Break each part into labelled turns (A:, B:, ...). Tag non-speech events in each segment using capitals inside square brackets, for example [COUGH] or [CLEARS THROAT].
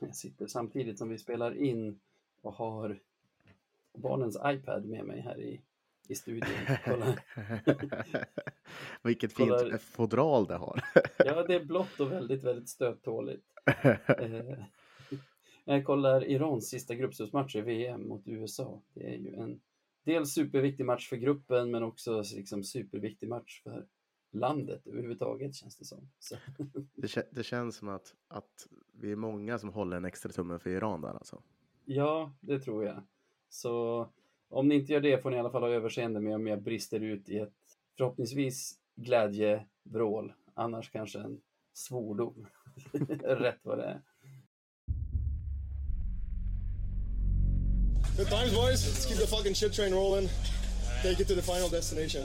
A: Jag sitter samtidigt som vi spelar in och har barnens iPad med mig här i, i studion. Kolla. [LAUGHS]
B: Vilket
A: Kollar-
B: fint fodral det har. [LAUGHS]
A: Ja, det är blått och väldigt, väldigt stöttåligt. [LAUGHS] Eh, Jag kollar Irans sista gruppspelsmatch i VM mot USA. Det är ju en dels superviktig match för gruppen men också liksom superviktig match för landet överhuvudtaget känns det som. Så,
B: det, det känns som att, att vi är många som håller en extra tumme för Iran där alltså.
A: ja, det tror jag. Så om ni inte gör det får ni i alla fall ha överseende med om jag brister ut i ett förhoppningsvis glädjevrål. Annars kanske en svordom. [LAUGHS] Rätt vad det är.
C: Good times, boys. Let's keep the fucking shit train rolling. Take it to the final destination.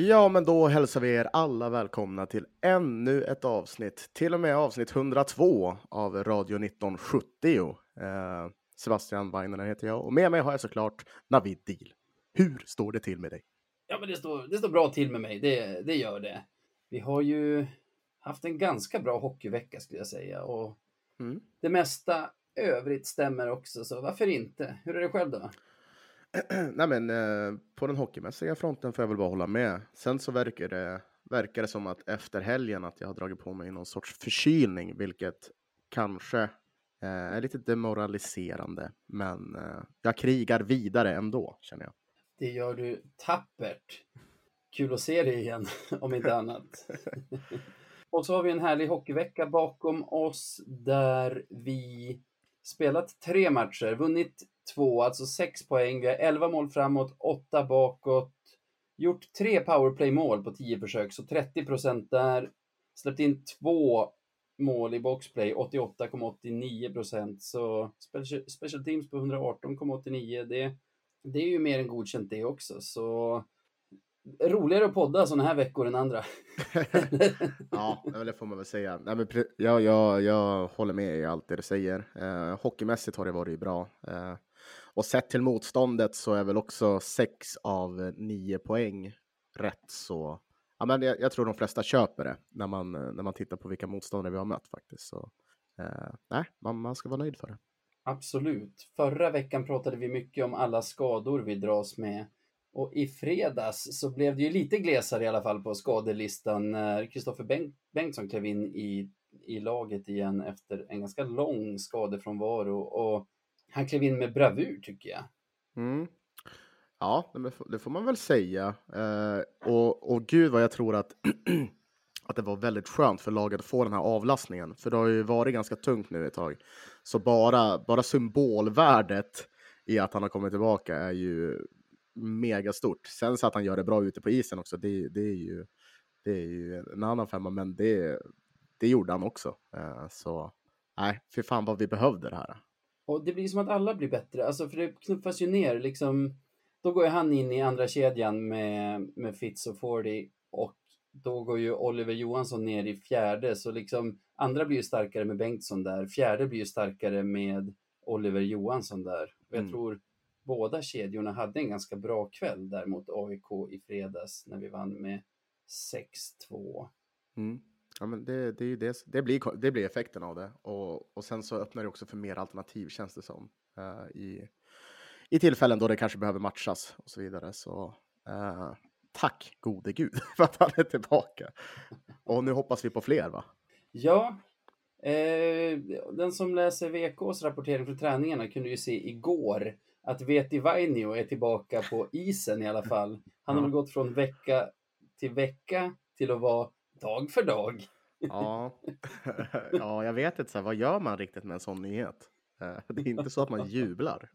B: Ja, men då hälsar vi er alla välkomna till ännu ett avsnitt, till och med avsnitt 102 av Radio 1970. Eh, Sebastian Weiner heter jag och med mig har jag såklart Navid Deal. Hur står det till med dig?
A: Ja, men det står, det står bra till med mig. Det, det gör det. Vi har ju haft en ganska bra hockeyvecka skulle jag säga och
B: Mm.
A: det mesta övrigt stämmer också, så varför inte? Hur är det själv då? [CLEARS THROAT]
B: Nej, men eh, på den hockeymässiga fronten får jag väl bara hålla med. Sen så verkar det, verkar det som att efter helgen att jag har dragit på mig någon sorts förkylning, vilket kanske eh, är lite demoraliserande. Men eh, jag krigar vidare ändå, känner jag.
A: Det gör du tappert. Kul att se dig igen, [LAUGHS] om inte annat. [LAUGHS] och så har vi en härlig hockeyvecka bakom oss där vi spelat tre matcher, vunnit två, alltså sex poäng. Vi har 11 mål framåt, åtta bakåt. Gjort tre powerplay-mål på 10 försök, så 30 procent där. Släppt in två mål i boxplay, 88,89 procent. Så special, special teams på 118,89. Det, det är ju mer än godkänt det också. Så roligare att podda sådana här veckor än andra. [LAUGHS]
B: ja, det får man väl säga. Nej, men jag, jag, jag håller med i allt det du säger. Eh, hockeymässigt har det varit bra. Eh, och sett till motståndet så är väl också sex av nio poäng rätt så. Ja, men jag, jag tror de flesta köper det när man, när man tittar på vilka motståndare vi har mött faktiskt. Så, eh, nej, man, man ska vara nöjd för det.
A: Absolut. Förra veckan pratade vi mycket om alla skador vi dras med. Och i fredags så blev det ju lite glesare i alla fall på skadelistan eh, när Kristoffer Bengt Bengtsson klev in i, i laget igen efter en ganska lång skadefrånvaro. Och han klev in med bravur tycker jag.
B: Mm. Ja, det får- det får man väl säga. Eh, och, och gud vad jag tror att, [CLEARS THROAT] att det var väldigt skönt för laget att få den här avlastningen. För det har ju varit ganska tungt nu ett tag. Så bara, bara symbolvärdet i att han har kommit tillbaka är ju megastort. Sen så att han gör det bra ute på isen också, det, det, är, ju, det är ju en annan femma, men det, det gjorde han också. Eh, så nej, för fan vad vi behövde det här.
A: Och det blir som att alla blir bättre, alltså för det knuffas ju ner liksom. Då går ju han in i andra kedjan med, med Fitz och Fordy och då går ju Oliver Johansson ner i fjärde, så liksom andra blir ju starkare med Bengtsson där, fjärde blir ju starkare med Oliver Johansson där. Och jag
B: Mm.
A: tror båda kedjorna hade en ganska bra kväll där mot AIK i fredags när vi vann med 6-2.
B: Mm. Ja, men det, det, det, det, blir, det blir effekten av det. Och, och sen så öppnar det också för mer alternativ känns det som. eh, i, I tillfällen då det kanske behöver matchas och så vidare. Så eh, tack gode gud [LAUGHS] för att han är tillbaka. Och nu hoppas vi på fler va?
A: Ja, eh, den som läser VKs rapportering från träningarna kunde ju se igår att Veti Vainio är tillbaka på isen i alla fall. Han har väl gått från vecka till vecka till att vara dag för dag.
B: Ja, [LAUGHS] ja jag vet inte, så här, vad gör man riktigt med en sån nyhet? Eh, Det är inte så att man jublar.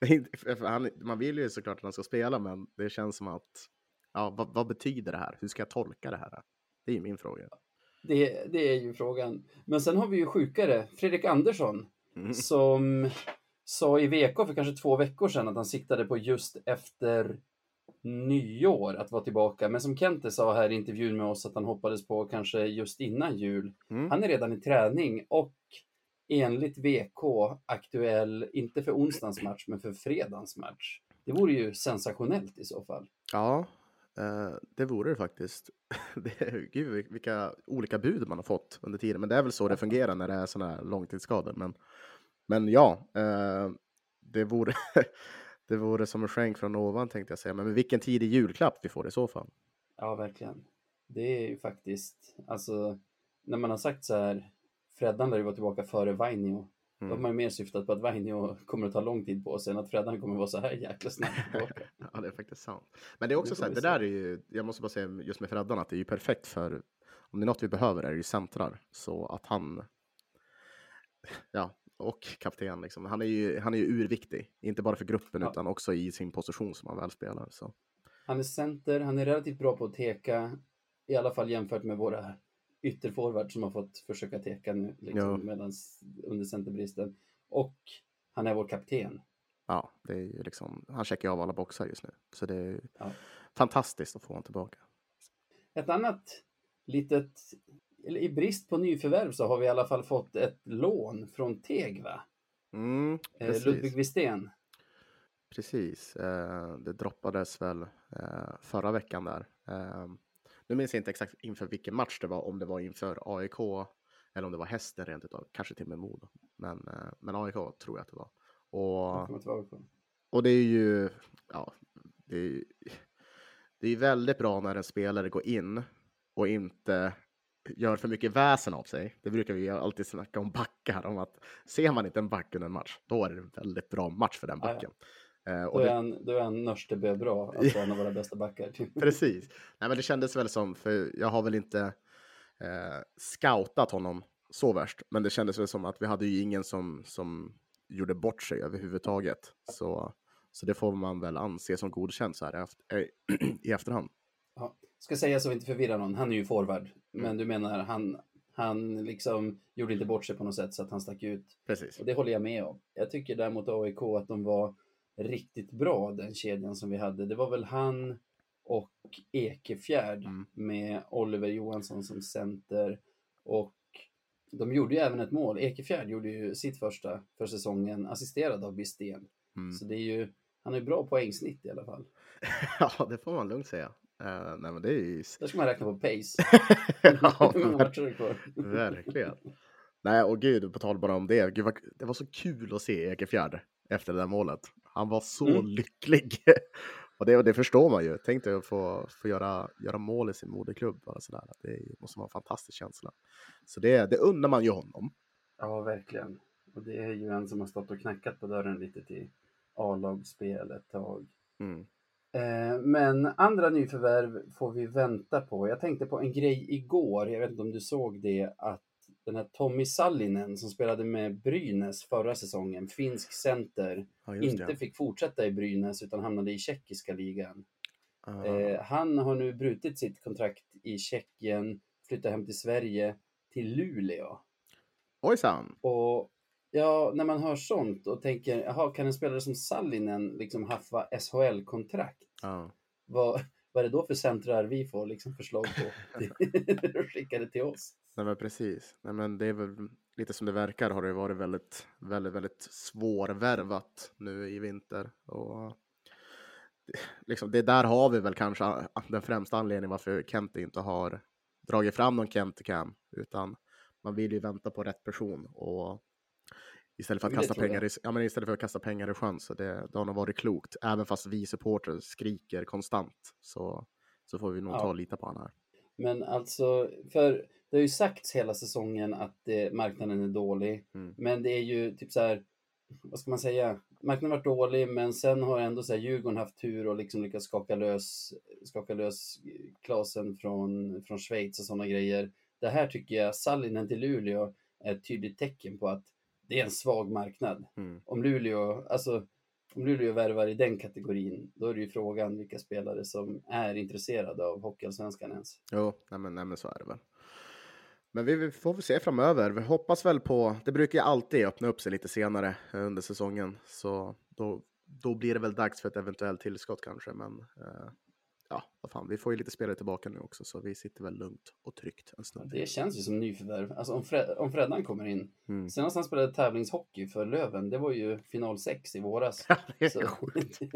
B: Är, inte, han, man vill ju såklart att han ska spela, men det känns som att, ja, vad, vad betyder det här? Hur ska jag tolka det här? Det är min fråga.
A: Det, det är ju frågan. Men sen har vi ju sjukare, Fredrik Andersson.
B: Mm.
A: som sa i VK för kanske två veckor sedan att han siktade på just efter nyår att vara tillbaka. Men som Kente sa här i intervjun med oss att han hoppades på kanske just innan jul.
B: Mm.
A: Han är redan i träning och enligt VK aktuell, inte för onsdagens match, men för fredagens match. Det vore ju sensationellt i så fall.
B: Ja, eh, det vore det faktiskt. [LAUGHS] Det är, gud, vilka olika bud man har fått under tiden. Men det är väl så det [LAUGHS] fungerar när det är sådana här långtidsskador. Men, men ja, eh, det vore, [LAUGHS] det vore som en skänk från ovan tänkte jag säga. Men vilken tidig julklapp vi får i så fall.
A: Ja, verkligen. Det är ju faktiskt, alltså, när man har sagt så här, Freddan lär ju vara tillbaka före Vainio. Då har
B: Mm.
A: man ju mer syftat på att Vainio kommer att ta lång tid på sig än att Freddan kommer att vara så här jäkla snabbt [LAUGHS] tillbaka.
B: Ja, det är faktiskt sant. Men det är också
A: Det
B: så här, det där är ju, jag måste bara säga just med Freddan att det är ju perfekt för, om det är något vi behöver är det ju centrar. Så att han, [LAUGHS] ja, och kapten liksom, han är ju, han är ju urviktig. Inte bara för gruppen
A: Ja.
B: utan också i sin position som han väl spelar. Så.
A: Han är center, han är relativt bra på att teka, i alla fall jämfört med våra ytterforwards som har fått försöka teka nu liksom, medans, under centerbristen. Och han är vår kapten.
B: Ja, det är ju liksom, han checkar av alla boxar just nu. Så det är
A: Ja.
B: fantastiskt att få honom tillbaka.
A: Ett annat litet, eller i brist på nyförvärv så har vi i alla fall fått ett lån från Tegva.
B: Mm,
A: Eh. Ludvig Wistén.
B: Precis, eh, det droppades väl eh, förra veckan där. Eh, nu minns jag inte exakt inför vilken match det var, om det var inför AIK eller om det var Hästen rent utav, kanske till och med Modo. Men, eh, men AIK tror jag att det var. Och, och det är ju, ja, det är, det är väldigt bra när en spelare går in och inte gör för mycket väsen av sig. Det brukar vi alltid snacka om backar, om att ser man inte en back under en match, då är det en väldigt bra match för den
A: Ja, ja.
B: backen. Eh,
A: Då är han, då är han Nörstebö bra, [LAUGHS] alltså en av våra bästa backar.
B: Precis. Nej, men det kändes väl som, för jag har väl inte eh, scoutat honom så värst, men det kändes väl som att vi hade ju ingen som, som gjorde bort sig överhuvudtaget. Så, så det får man väl anse som godkänt så här i [CLEARS THROAT] efterhand.
A: Ja. Ska säga så vi inte förvirrar någon, han är ju forward. Men du menar, han, han liksom gjorde inte bort sig på något sätt så att han stack ut.
B: Precis.
A: Och det håller jag med om. Jag tycker däremot AIK att de var riktigt bra, den kedjan som vi hade. Det var väl han och Ekefjärd
B: Mm.
A: med Oliver Johansson som center. Och de gjorde ju även ett mål. Ekefjärd gjorde ju sitt första för säsongen, assisterad av Bistén.
B: Mm.
A: Så det är ju, han är bra poängsnitt i alla fall. [LAUGHS]
B: ja, det får man lugnt säga. Eh, nej, men det är ju...
A: Där ska man räkna på pace. [LAUGHS]
B: ja, [LAUGHS] verkligen. Nej, och gud, på tal bara om det. Gud, vad, det var så kul att se Ekefjärd efter det där målet. Han var så
A: Mm.
B: lycklig. [LAUGHS] och, det, och det förstår man ju. Tänk dig att få, få göra, göra mål i sin moderklubb. Bara sådär. Det måste vara en fantastisk känsla. Så det, det undrar man ju honom.
A: Ja, verkligen. Och det är ju en som har stått och knackat på dörren lite till A-lagsspel ett tag.
B: Mm.
A: Eh, men andra nyförvärv får vi vänta på. Jag tänkte på en grej igår, jag vet inte om du såg det, att den här Tommy Sallinen som spelade med Brynäs förra säsongen, finsk center,
B: Ja,
A: inte
B: det.
A: fick fortsätta i Brynäs utan hamnade i tjeckiska ligan. Eh, han har nu brutit sitt kontrakt i Tjeckien, flyttat hem till Sverige, till Luleå.
B: Ojsan!
A: Och ja, när man hör sånt och tänker, jaha, kan en spelare som Sallinen liksom haffa SHL-kontrakt?
B: Ja.
A: Vad, vad är det då för centrar vi får liksom förslag på? [LAUGHS] Skickade till oss.
B: Nej, men precis. Nej, men det är väl lite som det verkar har det varit väldigt, väldigt, väldigt svårvärvat nu i vinter. Och det- liksom, det där har vi väl kanske den främsta anledningen varför Kent inte har dragit fram någon Kent Cam, utan man vill ju vänta på rätt person och istället för att kasta pengar i, ja, men istället för att kasta pengar i sjön så det, det har nog varit klokt. Även fast vi supporters skriker konstant så, så får vi nog
A: Ja.
B: ta och lita på honom här.
A: Men alltså, för det har ju sagts hela säsongen att eh, marknaden är dålig.
B: Mm.
A: Men det är ju typ så här, vad ska man säga? Marknaden har varit dålig, men sen har ändå så här Djurgården haft tur och liksom lyckats skaka lös, skaka lös Klasen från, från Schweiz och sådana grejer. Det här tycker jag, Sallinen till Luleå, är ett tydligt tecken på att det är en svag marknad.
B: Mm.
A: Om Luleå, alltså om Luleå värvar i den kategorin, då är det ju frågan vilka spelare som är intresserade av Hockeyallsvenskan ens.
B: Jo, nej men, nej men så är det väl. Men vi, får väl se framöver. Vi hoppas väl på, det brukar ju alltid öppna upp sig lite senare under säsongen, så då, då blir det väl dags för ett eventuellt tillskott kanske. Men eh, ja, vad fan, vi får ju lite spelare tillbaka nu också, så vi sitter väl lugnt och tryggt en stund.
A: Det känns ju som nyförvärv. Alltså om, Fred, om Freddan kommer in.
B: Mm.
A: Senast han spelade tävlingshockey för Löven, det var ju final 6 i våras. [LAUGHS]
B: Ja, det är
A: Så-
B: sjukt. [LAUGHS]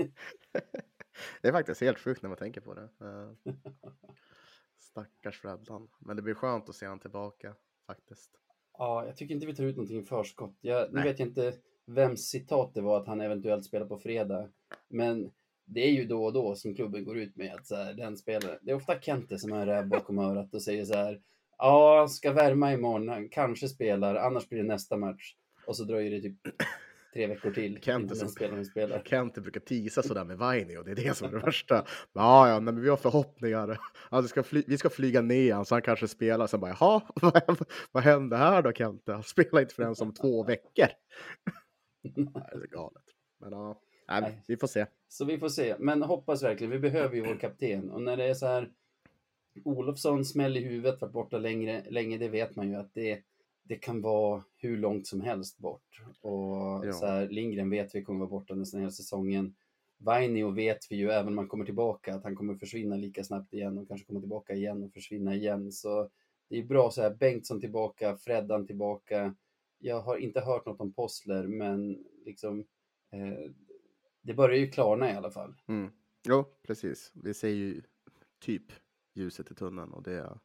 B: Det är faktiskt helt sjukt när man tänker på det. Eh, Stackars Freddan. Men det blir skönt att se han tillbaka faktiskt.
A: Ja, jag tycker inte vi tar ut någonting i förskott. Jag, nu vet jag inte vems citat det var att han eventuellt spelar på fredag. Men det är ju då och då som klubben går ut med att så här, den spelare, det är ofta Kente som är där bakom örat och säger så här. Ja, ska värma imorgon, han kanske spelar, annars blir det nästa match. Och så dröjer det typ tre veckor till.
B: Kente som-
A: spelaren spelar.
B: Kent brukar tisa sådär med Vaini och det är det som är det värsta. Ja, ja, men vi har förhoppningar. Alltså, ska fly, vi ska flyga ner han så han kanske spelar. Sen bara, jaha, [LAUGHS] vad, vad händer här då Kente? Han spelar inte förrän om två veckor. [LAUGHS] Det är galet. Men ja, nej,
A: Nej.
B: vi får se.
A: Så vi får se. Men hoppas verkligen. Vi behöver ju vår kapten. Och när det är så här Olofsson smäll i huvudet, varit borta längre, länge, det vet man ju att det, det kan vara hur långt som helst bort. Och
B: Ja.
A: så här, Lindgren vet vi kommer vara borta nästan hela säsongen. Vainio vet vi ju, även om han kommer tillbaka, att han kommer försvinna lika snabbt igen och kanske kommer tillbaka igen och försvinna igen. Så det är bra så här, Bengtsson tillbaka, Freddan tillbaka. Jag har inte hört något om Possler, men liksom eh, det börjar ju klarna i alla fall.
B: Mm. Jo, precis. Vi ser ju typ ljuset i tunneln och det, är-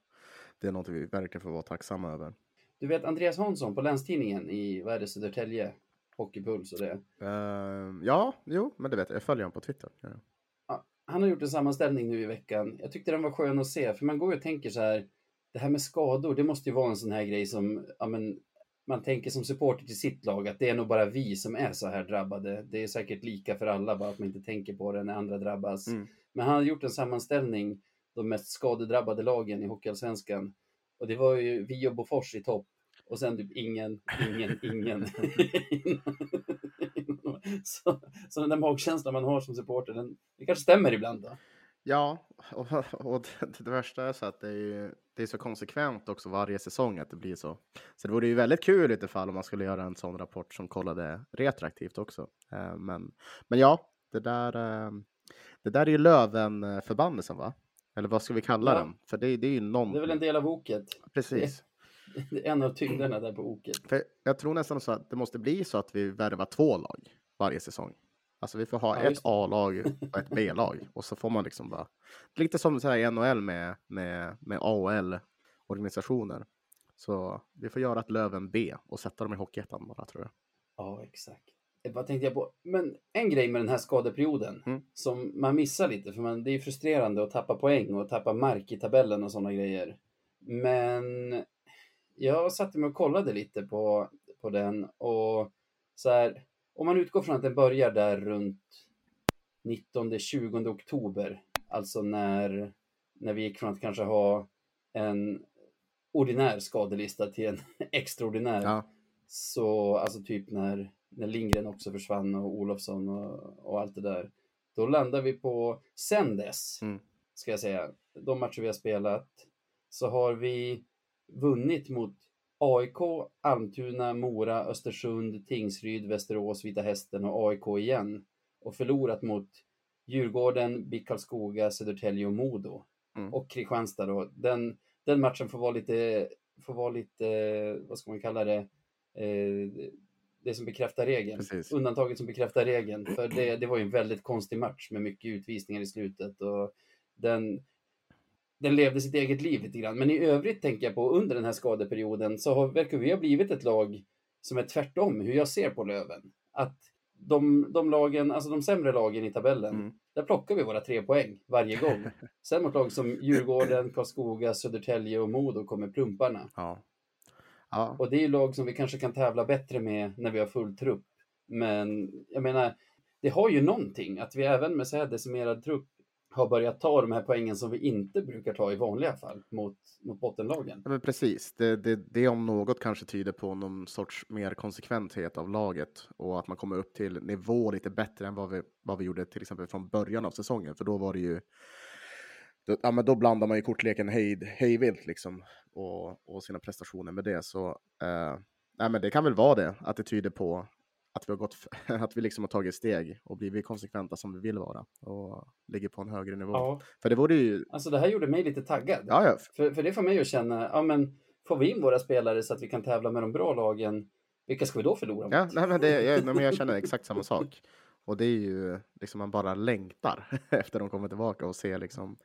B: det är något vi verkligen får vara tacksamma över.
A: Du vet Andreas Hansson på Länstidningen i, vad är det, Södertälje? Hockeypuls och det.
B: Eh, ja, jo, men det vet jag. Jag följer honom på Twitter. Ja.
A: Ja, han har gjort en sammanställning nu i veckan. Jag tyckte den var skön att se, för man går och tänker så här, det här med skador, det måste ju vara en sån här grej som, ja men, man tänker som supporter till sitt lag att det är nog bara vi som är så här drabbade. Det är säkert lika för alla, bara att man inte tänker på det när andra drabbas.
B: Mm.
A: Men han har gjort en sammanställning, de mest skadedrabbade lagen i Hockeyallsvenskan. Och det var ju vi och Bofors i topp. Och sen typ ingen, ingen, ingen. [LAUGHS] [LAUGHS] så, så den där magkänslan man har som supporter, den, det kanske stämmer ibland då.
B: Ja, [LAUGHS] och, och det, det värsta är så att det är, ju- det är så konsekvent också varje säsong att det blir så. Så det vore ju väldigt kul i det fall om man skulle göra en sån rapport som kollade retroaktivt också. Eh, Men, men ja, det där, eh, det där är ju Löven-förbannelsen va? Eller vad ska vi kalla
A: Ja.
B: den? För det, det är ju någon...
A: Det är väl en del av oket.
B: Precis. [LAUGHS]
A: Det är en av tyngderna där på oket.
B: För jag tror nästan så att det måste bli så att vi värvar två lag varje säsong. Alltså vi får ha
A: Ja,
B: ett. A-lag och ett [LAUGHS] B-lag och så får man liksom bara lite som så här i NHL med med med AHL organisationer. Så vi får göra ett Löven B och sätta dem i Hockeyettan bara tror jag.
A: Ja, exakt. Vad tänkte jag på? Men en grej med den här skadeperioden
B: Mm.
A: som man missar lite, för man, det är frustrerande att tappa poäng och tappa mark i tabellen och sådana grejer. Men jag satte mig och kollade lite på, på den och så här, om man utgår från att den börjar där runt 19-20 oktober, alltså när, när vi gick från att kanske ha en ordinär skadelista till en [LAUGHS] extraordinär.
B: Ja,
A: Så alltså typ när, när Lindgren också försvann och Olofsson och, och allt det där. Då landar vi på, sen dess,
B: Mm.
A: ska jag säga, de matcher vi har spelat, så har vi vunnit mot AIK, Almtuna, Mora, Östersund, Tingsryd, Västerås, Vita Hästen och AIK igen. Och förlorat mot Djurgården, BIK Karlskoga, Södertälje och Modo.
B: Mm.
A: Och Kristianstad då. Den, den matchen får vara lite, får vara lite, vad ska man kalla det, eh, det som bekräftar regeln.
B: Precis.
A: Undantaget som bekräftar regeln. För det, det var ju en väldigt konstig match med mycket utvisningar i slutet. Och den, den levde sitt eget liv lite grann. Men i övrigt tänker jag på under den här skadeperioden så har, verkar vi ha blivit ett lag som är tvärtom hur jag ser på Löven. Att de, de lagen, alltså de sämre lagen i tabellen,
B: Mm.
A: där plockar vi våra tre poäng varje gång. [LAUGHS] Sen mot lag som Djurgården, Karlskoga, Södertälje och Modo kommer plumparna.
B: ja. Ja,
A: Och det är ju lag som vi kanske kan tävla bättre med när vi har full trupp. Men jag menar, det har ju någonting att vi även med så här decimerad trupp har börjat ta de här poängen som vi inte brukar ta i vanliga fall mot, mot bottenlagen.
B: Ja, men precis. Det, det, det om något kanske tyder på någon sorts mer konsekventhet av laget och att man kommer upp till nivå lite bättre än vad vi, vad vi gjorde till exempel från början av säsongen. För då var det ju då, ja, men då blandar man ju kortleken hej, hejvilt liksom och, och sina prestationer med det. Så eh, nej, men det kan väl vara det, att det tyder på att vi har, gått, [LAUGHS] att vi liksom har tagit steg och blivit konsekventa som vi vill vara och ligger på en högre nivå.
A: Ja.
B: För det vore ju...
A: Alltså det här gjorde mig lite taggad.
B: Ja, ja.
A: För, för det får mig att känna, ja men får vi in våra spelare så att vi kan tävla med de bra lagen, vilka ska vi då förlora mot?
B: Ja, nej, men det, jag, nej, men jag känner exakt samma sak. Och det är ju liksom man bara längtar [LAUGHS] efter de kommer tillbaka och ser liksom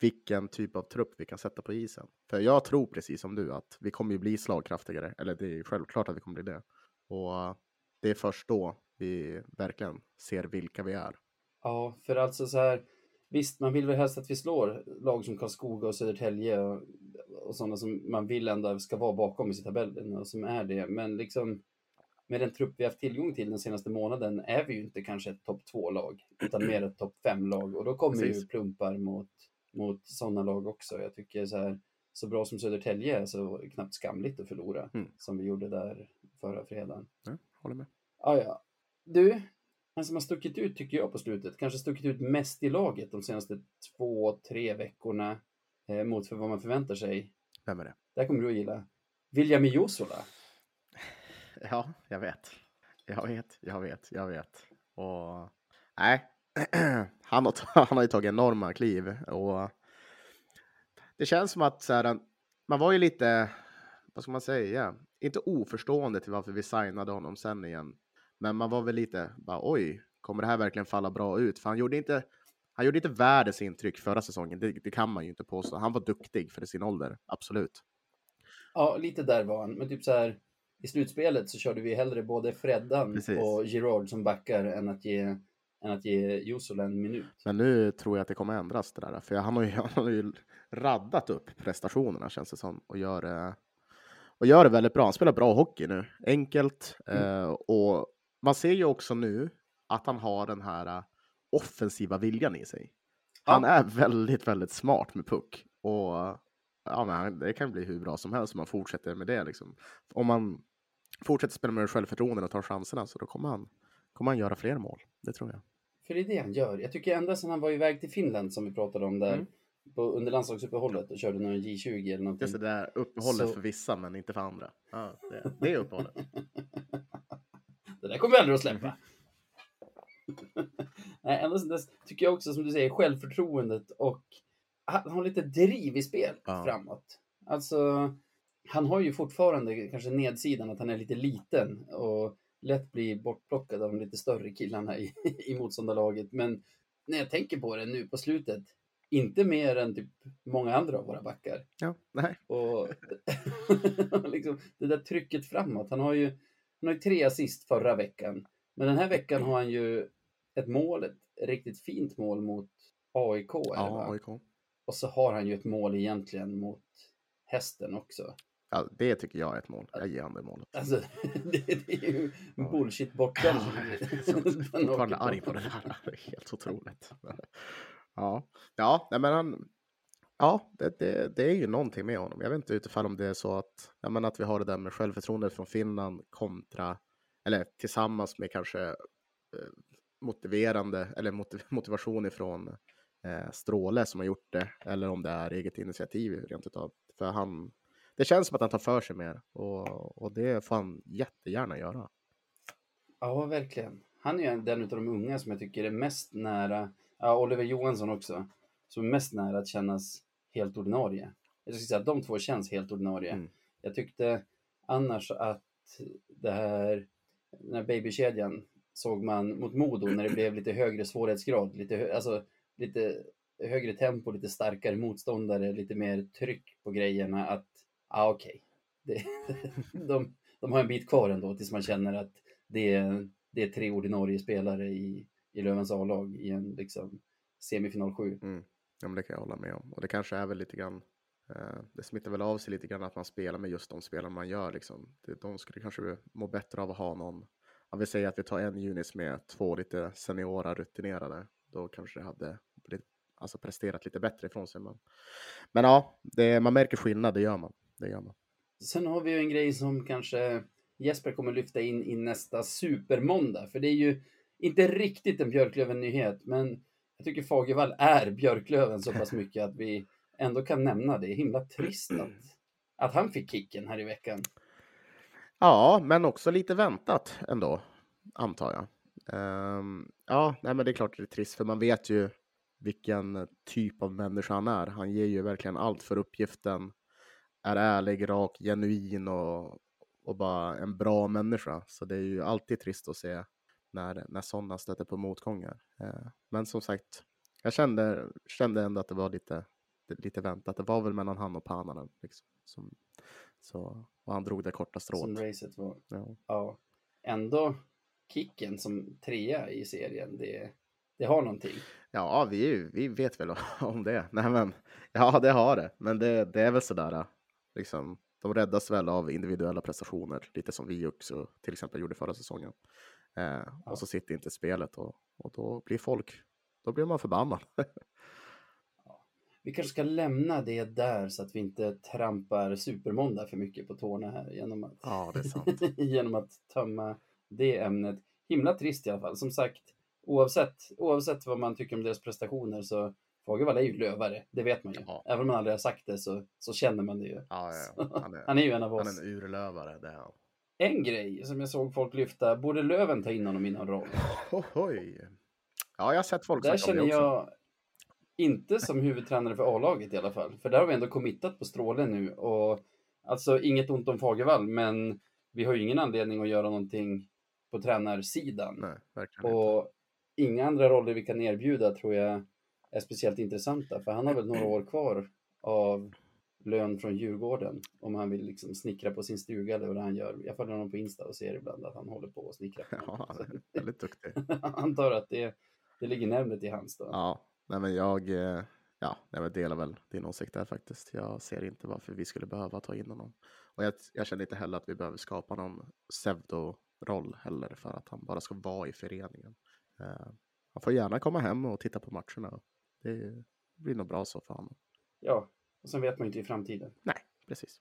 B: vilken typ av trupp vi kan sätta på isen. För jag tror precis som du att vi kommer ju bli slagkraftigare, eller det är självklart att vi kommer bli det. Och det är först då vi verkligen ser vilka vi är.
A: Ja, för alltså så här, visst, man vill väl helst att vi slår lag som Karlskoga och Södertälje och, och sådana som man vill ändå ska vara bakom i tabellen och som är det. Men liksom med den trupp vi haft tillgång till den senaste månaden är vi ju inte kanske ett topp två lag utan mer ett topp fem lag och då kommer
B: Precis.
A: ju plumpar mot, mot sådana lag också. Jag tycker så här, så bra som Södertälje är så knappt skamligt att förlora
B: Mm.
A: som vi gjorde där förra fredagen.
B: Ja, håller med.
A: Ah, ja. Du, en som har stuckit ut tycker jag på slutet, kanske stuckit ut mest i laget de senaste två, tre veckorna eh, mot för vad man förväntar sig.
B: Vem är det?
A: Det här kommer du att gilla. William Josola. [LAUGHS]
B: Ja, jag vet. Jag vet, jag vet, jag vet. Och nej, [CLEARS THROAT] han har, han har ju tagit enorma kliv och det känns som att så här, man var ju lite, vad ska man säga, inte oförstående till varför vi signade honom sen igen. Men man var väl lite bara oj, kommer det här verkligen falla bra ut? För han gjorde inte, han gjorde inte världens intryck förra säsongen. Det, det kan man ju inte påstå. Han var duktig för sin ålder, absolut.
A: Ja, lite där var han. Men typ så här, i slutspelet så körde vi hellre både Freddan
B: Precis.
A: och Girard som backar än att ge, än att ge Josola en minut.
B: Men nu tror jag att det kommer ändras det där. För han har ju, [LAUGHS] han har ju raddat upp prestationerna känns det som. Och gör, det- och gör det väldigt bra. Han spelar bra hockey nu. Enkelt. Eh, och man ser ju också nu att han har den här eh, offensiva viljan i sig. Han
A: Ja.
B: är väldigt, väldigt smart med puck. Och ja, men det kan bli hur bra som helst om man fortsätter med det. Liksom. Om man fortsätter spela med självförtroende och tar chanserna så då kommer han, kommer han göra fler mål. Det tror jag.
A: För det är det han gör. Jag tycker ända sedan han var iväg till Finland som vi pratade om där
B: Mm.
A: På, under landslagsuppehållet och körde någon J20 eller någonting.
B: Just det där uppehållet
A: Så-
B: för vissa men inte för andra. Ja, det, det är uppehållet. [LAUGHS]
A: Det där kommer vi aldrig att släppa. [LAUGHS] Nej, ända sedan dess tycker jag också som du säger självförtroendet och han har lite driv i spel
B: Ja.
A: framåt. Alltså, han har ju fortfarande kanske nedsidan att han är lite liten och lätt blir bortplockad av de lite större killarna i, [LAUGHS] i motståndarlaget. Men när jag tänker på det nu på slutet, inte mer än typ många andra av våra backar.
B: Ja, nej.
A: Och [LAUGHS] liksom, det där trycket framåt. Han har ju han har ju tre assist förra veckan. Men den här veckan har han ju ett mål, ett riktigt fint mål mot AIK.
B: Ja? AIK.
A: Och så har han ju ett mål egentligen mot hästen också.
B: Ja, det tycker jag är ett mål. Jag ger han det målet.
A: Alltså, [LAUGHS] det, det är ju
B: Ja.
A: bullshit bortdömd.
B: Jag är [LAUGHS] fortfarande arg på det där. Helt otroligt. Ja, ja nej, men han... Ja, det, det, det är ju någonting med honom. Jag vet inte utifall om det är så att, ja, men att vi har det där med självförtroendet från Finland kontra, eller tillsammans med kanske eh, motiverande eller motiv, [LAUGHS] motivation ifrån eh, Stråle som har gjort det, eller om det är eget initiativ rent utav. För han, det känns som att han tar för sig mer och, och det får han jättegärna göra.
A: Ja, verkligen. Han är ju den av de unga som jag tycker är mest nära, ja, Oliver Johansson också, som är mest nära att kännas helt ordinarie. Jag skulle säga att de två känns helt ordinarie.
B: Mm.
A: Jag tyckte annars att det här, den här babykedjan såg man mot Modo när det blev lite högre svårighetsgrad, lite, hö- alltså, lite högre tempo, lite starkare motståndare, lite mer tryck på grejerna att, ja ah, okej, Det- [LAUGHS] de, de har en bit kvar ändå tills man känner att det är, det är tre ordinarie spelare i, i Lövens A-lag i en liksom semifinal 7.
B: Mm. Ja, men det kan jag hålla med om. Och det kanske är väl lite grann, eh, det smittar väl av sig lite grann att man spelar med just de spelarna man gör. Liksom. De skulle kanske må bättre av att ha någon, om vi säger att vi tar en Junis med två lite seniora rutinerade, då kanske det hade blivit, alltså presterat lite bättre ifrån sig. Men, men ja, det, man märker skillnad, det gör man. Det gör man.
A: Sen har vi ju en grej som kanske Jesper kommer lyfta in i nästa supermåndag, för det är ju inte riktigt en Björklöven-nyhet, men jag tycker Fagervall är Björklöven så pass mycket att vi ändå kan nämna det. Himla trist att, att han fick kicken här i veckan.
B: Ja, men också lite väntat ändå, antar jag. Um, ja, nej, men det är klart det är trist, för man vet ju vilken typ av människa han är. Han ger ju verkligen allt för uppgiften, är ärlig, rak, genuin och, och bara en bra människa. Så det är ju alltid trist att se när, när sådana stöter på motgångar. Uh, men som sagt, jag kände, kände ändå att det var lite, lite väntat. Det var väl mellan han och Pananen. Liksom, som, så, och han drog det korta strået.
A: Som racet var.
B: Ja.
A: Ja. Ändå kicken som trea i serien, det, det har någonting.
B: Ja, vi, vi vet väl [LAUGHS] om det. Nej, men, ja, det har det. Men det, det är väl sådär, liksom, de räddas väl av individuella prestationer, lite som vi också till exempel gjorde förra säsongen. Eh, ja. Och så sitter inte spelet och, och då blir folk, då blir man förbannad. [LAUGHS]
A: Vi kanske ska lämna det där så att vi inte trampar supermåndag för mycket på tårna här genom att,
B: ja, [LAUGHS]
A: genom att tömma det ämnet. Himla trist i alla fall. Som sagt, oavsett, oavsett vad man tycker om deras prestationer så Fagervall är ju lövare, det vet man ju. Ja. Även om man aldrig har sagt det så, så känner man det ju.
B: Ja, ja,
A: han, är, [LAUGHS] han är ju en av oss.
B: Han är en urlövare, det är han.
A: En grej som jag såg folk lyfta, borde Löven ta in honom i någon roll?
B: Oj. Ja, jag har sett folk
A: Där känner jag, inte som huvudtränare för A-laget i alla fall, för där har vi ändå committat på Stråle nu och alltså inget ont om Fagervall, men vi har ju ingen anledning att göra någonting på tränarsidan.
B: Nej,
A: och inte. inga andra roller vi kan erbjuda tror jag är speciellt intressanta, för han har väl några år kvar av lön från Djurgården om han vill liksom snickra på sin stuga eller vad han gör. Jag följer honom på Insta och ser ibland att han håller på och snickrar. [LAUGHS]
B: Ja, han är väldigt duktig. [LAUGHS]
A: Antar att det, det ligger närmare till hans då.
B: Ja, nej men jag, ja, jag delar väl din åsikt där faktiskt. Jag ser inte varför vi skulle behöva ta in honom. Och jag, jag känner inte heller att vi behöver skapa någon pseudo-roll heller för att han bara ska vara i föreningen. Uh, han får gärna komma hem och titta på matcherna. Det blir nog bra så för honom.
A: Ja, och sen vet man inte i framtiden.
B: Nej, precis.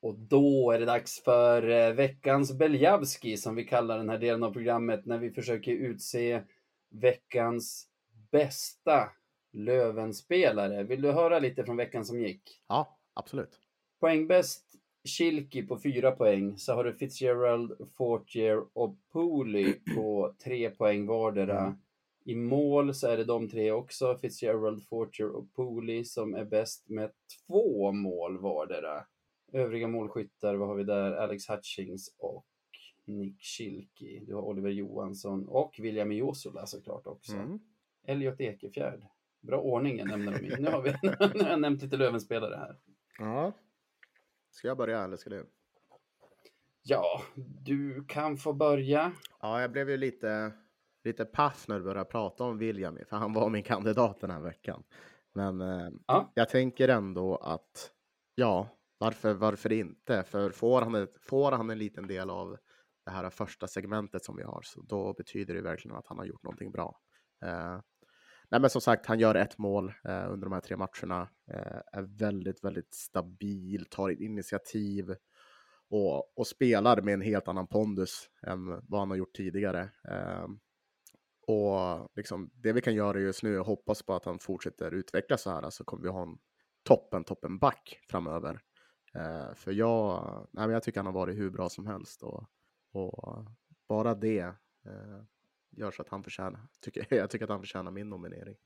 A: Och då är det dags för eh, veckans Beljavski som vi kallar den här delen av programmet när vi försöker utse veckans bästa Lövenspelare. Vill du höra lite från veckan som gick?
B: Ja, absolut.
A: Poängbäst Kilki på fyra poäng. Så har du Fitzgerald, Fortier och Pooley på tre poäng vardera. Mm. I mål så är det de tre också, Fitzgerald, Fortier och Pooley, som är bäst med två mål vardera. Övriga målskyttar, vad har vi där? Alex Hutchings och Nick Schilke. Du har Oliver Johansson och William Josula såklart också. Mm. Elliot Ekefjärd. Bra ordning jag nämner dem i. Nu har, vi, [LAUGHS] nu har jag nämnt lite Lövenspelare här.
B: Ja. Ska jag börja eller ska du?
A: Ja, du kan få börja.
B: Ja, jag blev ju lite, lite paff när du började prata om William, för han var min kandidat den här veckan. Men eh, ja. jag tänker ändå att ja, varför, varför inte? För får han, får han en liten del av det här första segmentet som vi har, så då betyder det verkligen att han har gjort någonting bra. Nej, men som sagt, han gör ett mål eh, under de här tre matcherna, eh, är väldigt, väldigt stabil, tar initiativ och, och spelar med en helt annan pondus än vad han har gjort tidigare. Eh, och liksom, det vi kan göra just nu är att hoppas på att han fortsätter utvecklas så här, så kommer vi ha en toppen, toppen back framöver. Eh, för jag, nej, men jag tycker han har varit hur bra som helst och, och bara det eh, gör så att han förtjänar, tycker, [LAUGHS] jag tycker att han förtjänar min nominering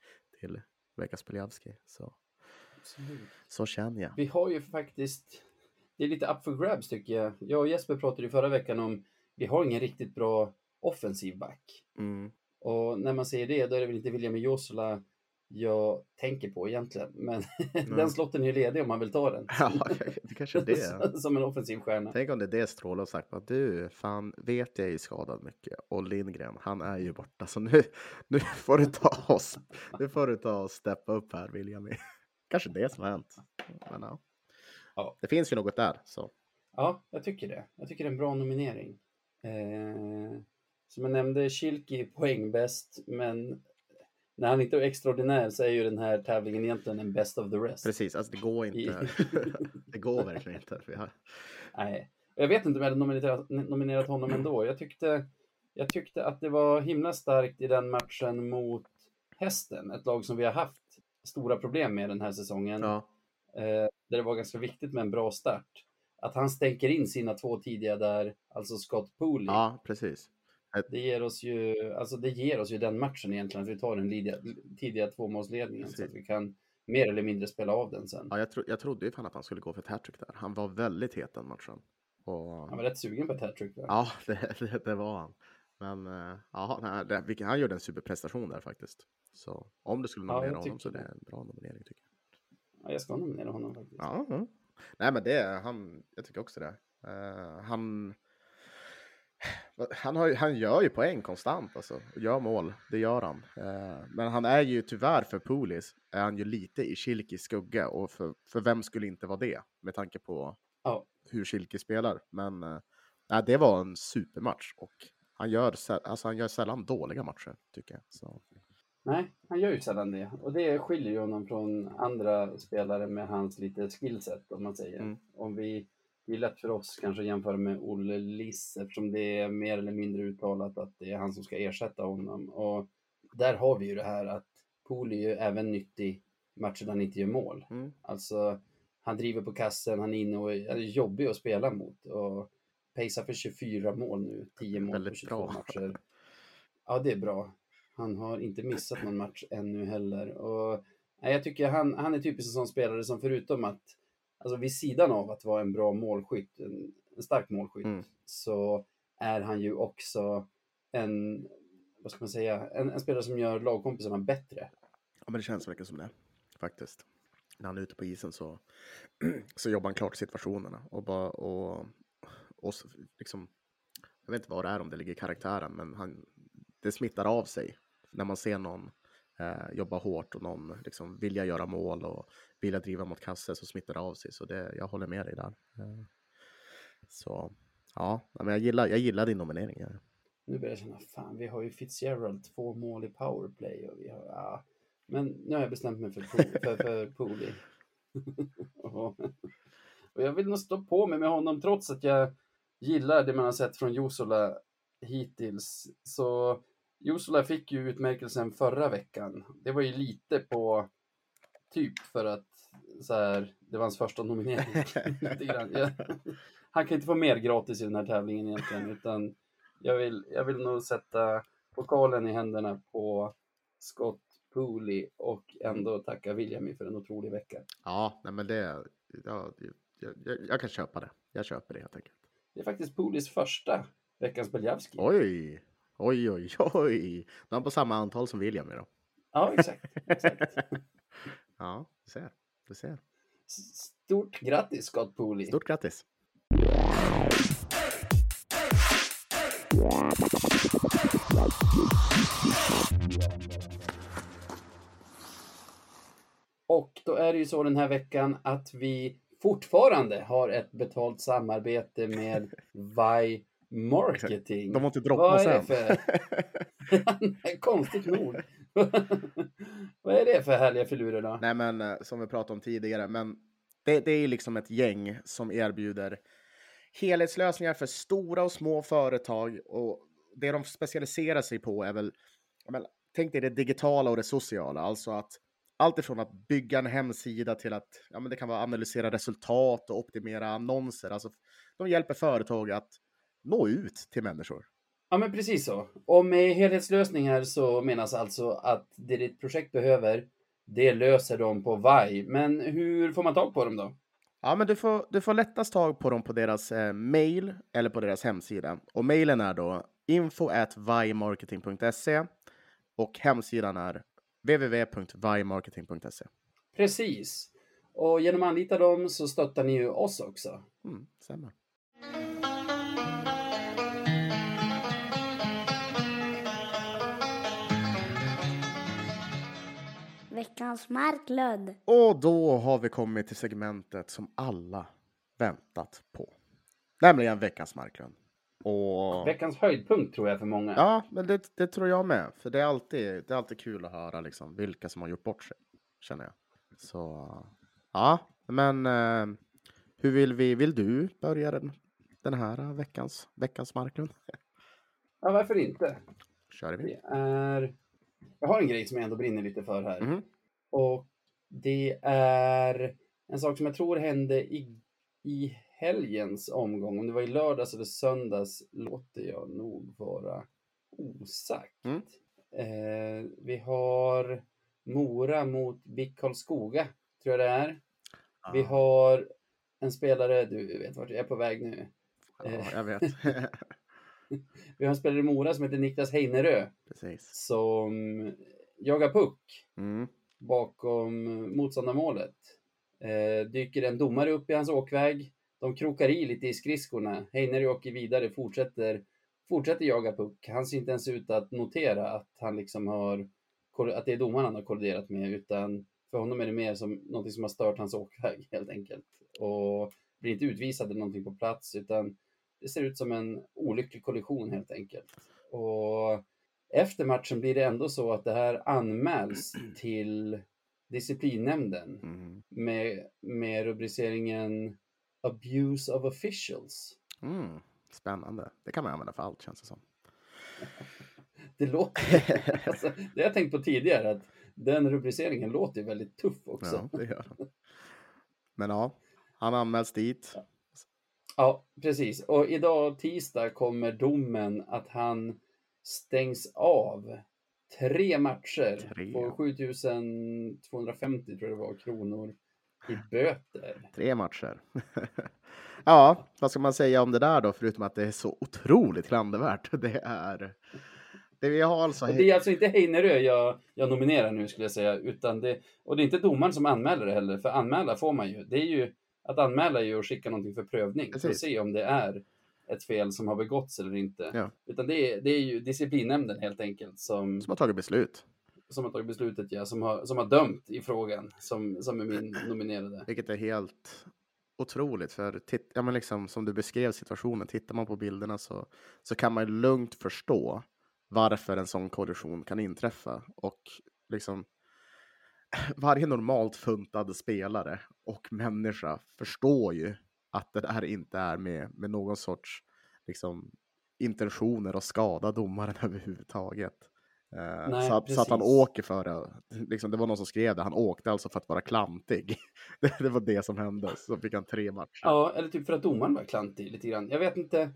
B: till Vekas Beliavski. Så, så känner jag.
A: Vi har ju faktiskt, det är lite up for grabs tycker jag. Jag och Jesper pratade ju förra veckan om, vi har ingen riktigt bra offensiv back.
B: Mm.
A: Och när man säger det, då är det väl inte William Josula jag tänker på egentligen. Men [LAUGHS] mm. den slotten är ju ledig om man vill ta den. [LAUGHS]
B: Ja, det kanske är det. [LAUGHS]
A: Som en offensiv stjärna.
B: Tänk om det är det Stråle har sagt att du, fan vet jag är skadad mycket och Lindgren, han är ju borta. Så nu, nu får du ta oss, nu får du ta och steppa upp här William. kanske det som har hänt. Men, ja.
A: ja.
B: Det finns ju något där. Så.
A: Ja, jag tycker det. Jag tycker det är en bra nominering. Eh, som jag nämnde, Kilki poängbäst, men när han inte är extraordinär så är ju den här tävlingen egentligen en best of the rest.
B: Precis, alltså det går inte. [LAUGHS] det går verkligen inte. Har...
A: Nej, jag vet inte om jag hade nominerat, nominerat honom ändå. Jag tyckte, jag tyckte att det var himla starkt i den matchen mot Hästen, ett lag som vi har haft stora problem med den här säsongen.
B: Ja,
A: Eh, där det var ganska viktigt med en bra start. Att han stänker in sina två tidiga där, alltså Scott Pooley.
B: ja precis.
A: Det ger oss ju, alltså det ger oss ju den matchen egentligen, att vi tar den lidiga, tidiga tvåmålsledningen så att vi kan mer eller mindre spela av den sen.
B: Ja, jag, tro, jag trodde ju fan att han skulle gå för ett hattrick där. Han var väldigt het den matchen. Och...
A: Han var rätt sugen på ett hattrick. va?
B: Ja, [LAUGHS] det, det, det var han. Men uh, ja, det, vilken, han gjorde en superprestation där faktiskt. Så om du skulle
A: Ja,
B: nominera
A: jag
B: honom så det är
A: det.
B: en bra nominering tycker jag.
A: Ja, jag ska nominera honom faktiskt.
B: Ja, ja. Nej, men det han. Jag tycker också det. Eh, han. Han, har, han gör ju poäng konstant alltså. och Gör mål, det gör han. Eh, men han är ju tyvärr för Polis är han ju lite i Kilkis skugga och för, för vem skulle inte vara det med tanke på
A: Ja.
B: hur Kilki spelar. Men eh, det var en supermatch och han gör, alltså, han gör sällan dåliga matcher tycker jag. Så.
A: Nej, han gör ju sällan det. Och det skiljer ju honom från andra spelare med hans lite skillset, om man säger.
B: Mm.
A: Om vi, det är lätt för oss kanske att jämföra med Olle Liss, eftersom det är mer eller mindre uttalat att det är han som ska ersätta honom. Och där har vi ju det här att Pool är ju även nyttig matcher där han inte gör mål.
B: Mm.
A: Alltså, han driver på kassen, han är inne och är jobbig att spela mot. Och pacear för 24 mål nu, 10 mål på
B: Väldigt
A: 22
B: bra.
A: matcher. Ja, det är bra. Han har inte missat någon match ännu heller. Och, nej, jag tycker han, han är typiskt en sån spelare som förutom att, alltså vid sidan av att vara en bra målskytt, en, en stark målskytt,
B: Mm.
A: så är han ju också en, vad ska man säga, en, en spelare som gör lagkompisarna bättre.
B: Ja, men det känns verkligen som det faktiskt. När han är ute på isen så, [CLEARS THROAT] så jobbar han klart situationerna och bara och, och liksom. Jag vet inte vad det är om det ligger i karaktären, men han, det smittar av sig när man ser någon eh, jobba hårt och någon liksom vilja göra mål och vilja driva mot kasse så smittar det av sig. Så det, jag håller med dig där. Eh, så ja, men jag gillar, jag gillar din nominering. ja.
A: Nu börjar jag känna, fan, vi har ju Fitzgerald, två mål i powerplay och vi har, ja. Men nu har jag bestämt mig för, Pool- för, för Pooley. [LAUGHS] och, och jag vill nog stå på mig med honom trots att jag gillar det man har sett från Jusola hittills. Så Jusola fick ju utmärkelsen förra veckan. Det var ju lite på typ för att så här, det var hans första nominering. [LAUGHS] Han kan inte få mer gratis i den här tävlingen egentligen, utan jag vill, jag vill nog sätta pokalen i händerna på Scott Pooley och ändå tacka Williamy för en otrolig vecka.
B: Ja, nej, men det, ja, jag, jag, jag kan köpa det. Jag köper det helt enkelt.
A: Det är faktiskt Pooleys första veckans Beljavski.
B: Oj, oj, oj, oj. Då är han på samma antal som William då.
A: Ja, exakt. exakt. [LAUGHS]
B: Ja, du ser. Du ser.
A: Stort grattis Scott Pooley.
B: Stort grattis.
A: Och då är det ju så den här veckan att vi fortfarande har ett betalt samarbete med [LAUGHS] Vi Marketing.
B: De har inte droppat
A: Vad är det
B: sen.
A: för... [LAUGHS] [LAUGHS] Konstigt nog. [LAUGHS] Vad är det för härliga filurer då?
B: Nej, men eh, som vi pratade om tidigare, men det, det är liksom ett gäng som erbjuder helhetslösningar för stora och små företag och det de specialiserar sig på är väl, menar, tänk dig det digitala och det sociala, alltså att allt ifrån att bygga en hemsida till att ja, men det kan vara analysera resultat och optimera annonser. Alltså, de hjälper företag att nå ut till människor.
A: Ja, men precis så. Och med helhetslösningar så menas alltså att det ditt projekt behöver, det löser de på VAI. Men hur får man tag på dem då?
B: Ja, men du får, du får lättast tag på dem på deras eh, mail eller på deras hemsida. Och mailen är då info och hemsidan är www.vaimarketing.se.
A: Precis. Och genom att anlita dem så stöttar ni ju oss också.
B: Mm, stämmer.
D: Veckans Marklund.
B: Och då har vi kommit till segmentet som alla väntat på. Nämligen veckans Marklund. Och...
A: Veckans höjdpunkt tror jag för många.
B: Ja, men det, det tror jag med. För det är alltid, det är alltid kul att höra liksom, vilka som har gjort bort sig, känner jag. Så ja, men eh, hur vill vi? Vill du börja den, den här veckans, veckans Marklund?
A: Ja, varför inte?
B: Kör vi.
A: Det är... Jag har en grej som jag ändå brinner lite för här.
B: Mhm.
A: Och det är en sak som jag tror hände i, i helgens omgång. Om det var i lördags eller söndags låter jag nog vara osagt.
B: Mm.
A: Eh, vi har Mora mot BIK Karlskoga, tror jag det är. Vi
B: Ja,
A: har en spelare, du vet vart jag är på väg nu.
B: ja, jag vet. [LAUGHS] [LAUGHS]
A: Vi har en spelare i Mora som heter Niklas Heinerö
B: Precis.
A: som jagar puck
B: Mm.
A: bakom motståndarmålet. Eh, dyker en domare upp i hans åkväg. De krokar i lite i skridskorna. Heinerö åker vidare, fortsätter, fortsätter jaga puck. Han ser inte ens ut att notera att han liksom har att det är domaren han har kolliderat med, utan för honom är det mer som någonting som har stört hans åkväg [LAUGHS] helt enkelt. Och blir inte utvisad eller någonting på plats, utan det ser ut som en olycklig kollision helt enkelt. Och efter matchen blir det ändå så att det här anmäls [CLEARS THROAT] till disciplinnämnden
B: Mm.
A: med, med rubriceringen Abuse of officials.
B: Mm. Spännande. Det kan man använda för allt känns det som. [LAUGHS]
A: Det låter, [LAUGHS] alltså, det har jag tänkt på tidigare, att den rubriceringen låter väldigt tuff också.
B: Ja, det gör han. Men ja, han anmäls dit.
A: Ja, precis. Och idag tisdag kommer domen att han stängs av tre matcher
B: Tre.
A: på 7250 tror jag det var kronor i böter.
B: Tre matcher. [LAUGHS] ja, vad ska man säga om det där då, förutom att det är så otroligt klandervärt. Det är... Det vi har alltså...
A: Det är alltså inte Heinerö jag, jag nominerar nu skulle jag säga, utan det, och det är inte domaren som anmäler det heller, för anmäla får man ju. Det är ju, att anmäla är ju att skicka någonting för prövning, för att
B: Precis.
A: se om det är ett fel som har begåtts eller inte.
B: Ja.
A: Utan det är, det är ju disciplinnämnden helt enkelt som,
B: Som har tagit beslut.
A: som har tagit beslutet, ja, som har, som har dömt i frågan, som, som är min nominerade.
B: Vilket är helt otroligt. För titt, ja, men liksom, som du beskrev situationen, tittar man på bilderna så, så kan man lugnt förstå varför en sån kollision kan inträffa. Och liksom [CLEARS THROAT] varje normalt funtad spelare och människa förstår ju att det där inte är med, med någon sorts liksom, intentioner att skada domaren [LAUGHS] överhuvudtaget. Eh,
A: Nej,
B: så, att, så att han åker för det. Liksom, det var någon som skrev det, han åkte alltså för att vara klantig. [LAUGHS] det, det var det som hände, så fick han tre matcher.
A: Ja, eller typ för att domaren var klantig lite grann. Jag vet inte.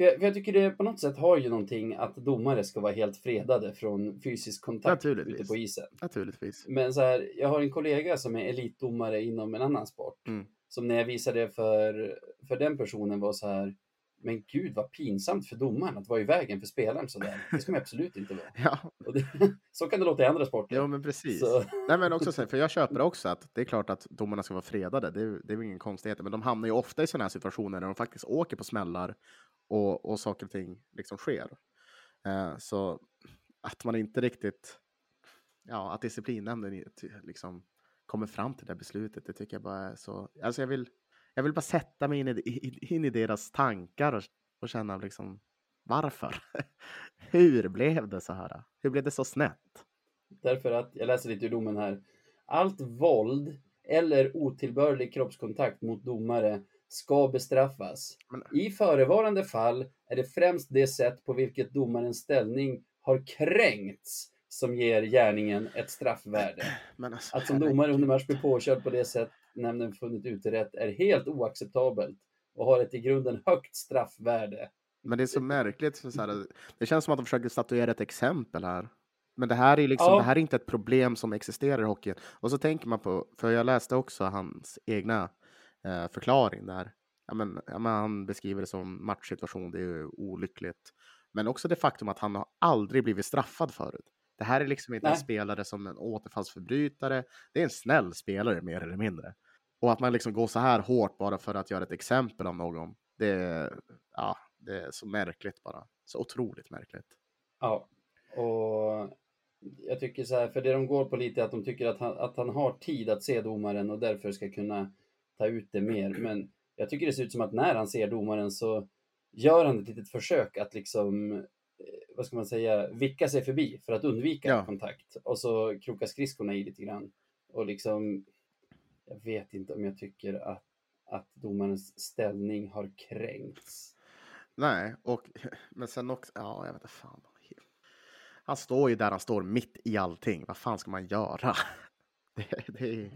A: För jag, för jag tycker det på något sätt har ju någonting att domare ska vara helt fredade från fysisk kontakt ute på isen.
B: Naturligtvis.
A: Men så här, jag har en kollega som är elitdomare inom en annan sport.
B: Mm.
A: Som när jag visade för, för den personen var så här. Men gud vad pinsamt för domaren att vara i vägen för spelaren sådär. Det ska man absolut inte vara. [LAUGHS]
B: Ja,
A: det, [LAUGHS] så kan det låta i andra sporter.
B: ja men precis.
A: Så,
B: Nej, men också så, för jag köper också att det är klart att domarna ska vara fredade. Det är, det är väl ingen konstighet, men de hamnar ju ofta i sådana här situationer där de faktiskt åker på smällar och, och saker och ting liksom sker. Eh, så att man inte riktigt, ja, att disciplinnämnden liksom kommer fram till det beslutet, det tycker jag bara är så, alltså jag vill, jag vill bara sätta mig in i, i- in i deras tankar och, och känna liksom, varför? [LAUGHS] Hur blev det så här? Hur blev det så snett?
A: Därför att, jag läser lite ur domen här. Allt våld eller otillbörlig kroppskontakt mot domare ska bestraffas. I förevarande fall är det främst det sätt på vilket domarens ställning har kränkts som ger gärningen ett straffvärde. [CLEARS THROAT]
B: Alltså,
A: Att som domare under match bli påkörd på det sätt nämnden funnit utrett är helt oacceptabelt och har ett i grunden högt straffvärde.
B: Men det är så märkligt. För så här, det känns som att de försöker statuera ett exempel här. Men det här är liksom,
A: Ja.
B: det här är inte ett problem som existerar i hockeyn. Och så tänker man på, för jag läste också hans egna eh, förklaring där. Ja, men, ja, men han beskriver det som matchsituation, det är ju olyckligt. Men också det faktum att han har aldrig blivit straffad förut. Det här är liksom inte en
A: Nej.
B: spelare som en återfallsförbrytare. Det är en snäll spelare mer eller mindre. Och att man liksom går så här hårt bara för att göra ett exempel av någon. Det är, ja, det är så märkligt bara. Så otroligt märkligt.
A: Ja, och jag tycker så här, för det de går på lite är att de tycker att han, att han har tid att se domaren och därför ska kunna ta ut det mer. Men jag tycker det ser ut som att när han ser domaren så gör han ett litet försök att liksom, eh, vad ska man säga, vicka sig förbi för att undvika
B: Ja.
A: kontakt. Och så krokar skridskorna i lite grann. Och liksom, jag vet inte om jag tycker att, att domarens ställning har kränkts.
B: Nej, och [LAUGHS] men sen också, ja, jag vet inte fan. Han står ju där han står mitt i allting. Vad fan ska man göra? [LAUGHS] Det, det, är,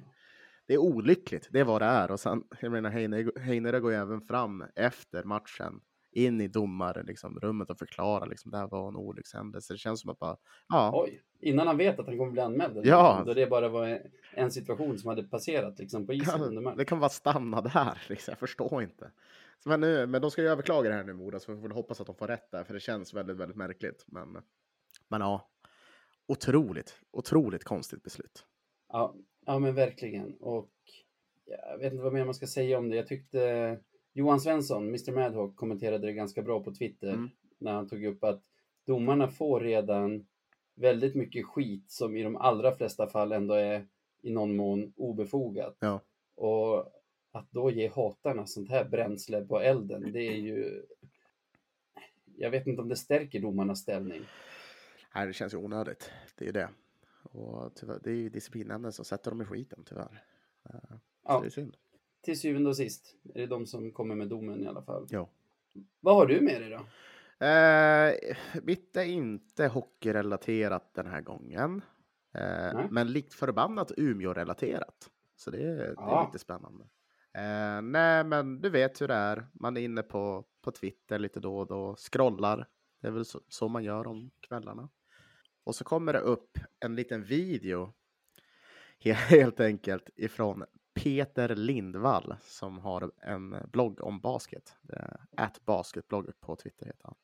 B: det är olyckligt, det är vad det är. Och sen, jag menar, Heine- Heinerö går ju även fram efter matchen in i domarrummet liksom, rummet och förklarar liksom, det här var en olyckshändelse. Det känns som att bara, ja,
A: Oj, innan han vet att han kommer bli anmäld.
B: Ja.
A: någonting, Då det bara var en, situation som hade passerat liksom, på isen
B: Ja, det kan bara stanna där. [LAUGHS] Liksom. Jag förstår inte. Men, nu, men de ska ju överklaga det här nu, Moda, så vi får hoppas att de får rätt där, för det känns väldigt, väldigt märkligt. Men, men ja, otroligt, otroligt konstigt beslut.
A: Ja, ja, men verkligen. Och jag vet inte vad mer man ska säga om det. Jag tyckte Johan Svensson, Mr Madhawk, kommenterade det ganska bra på Twitter
B: Mm.
A: när han tog upp att domarna får redan väldigt mycket skit som i de allra flesta fall ändå är i någon mån obefogat.
B: Ja.
A: Och att då ge hatarna sånt här bränsle på elden, det är ju... Jag vet inte om det stärker domarnas ställning.
B: Nej, det känns ju onödigt. Det är ju det. Och tyvärr, det är ju disciplinnämnden som sätter dem i skiten, tyvärr. Eh, Så
A: Ja.
B: det är synd.
A: Till syvende och sist är det de som kommer med domen i alla fall.
B: Ja.
A: Vad har du med dig då?
B: Eh, mitt är inte hockeyrelaterat den här gången. Eh, men likt förbannat Umeå-relaterat. Så det, är- det är
A: Ja.
B: lite spännande. Eh, nej, men du vet hur det är. Man är inne på, på Twitter lite då och då, scrollar. Det är väl så, så man gör om kvällarna. Och så kommer det upp en liten video, he- [LAUGHS] helt enkelt, ifrån Peter Lindvall som har en blogg om basket. At basketblogg på Twitter heter han.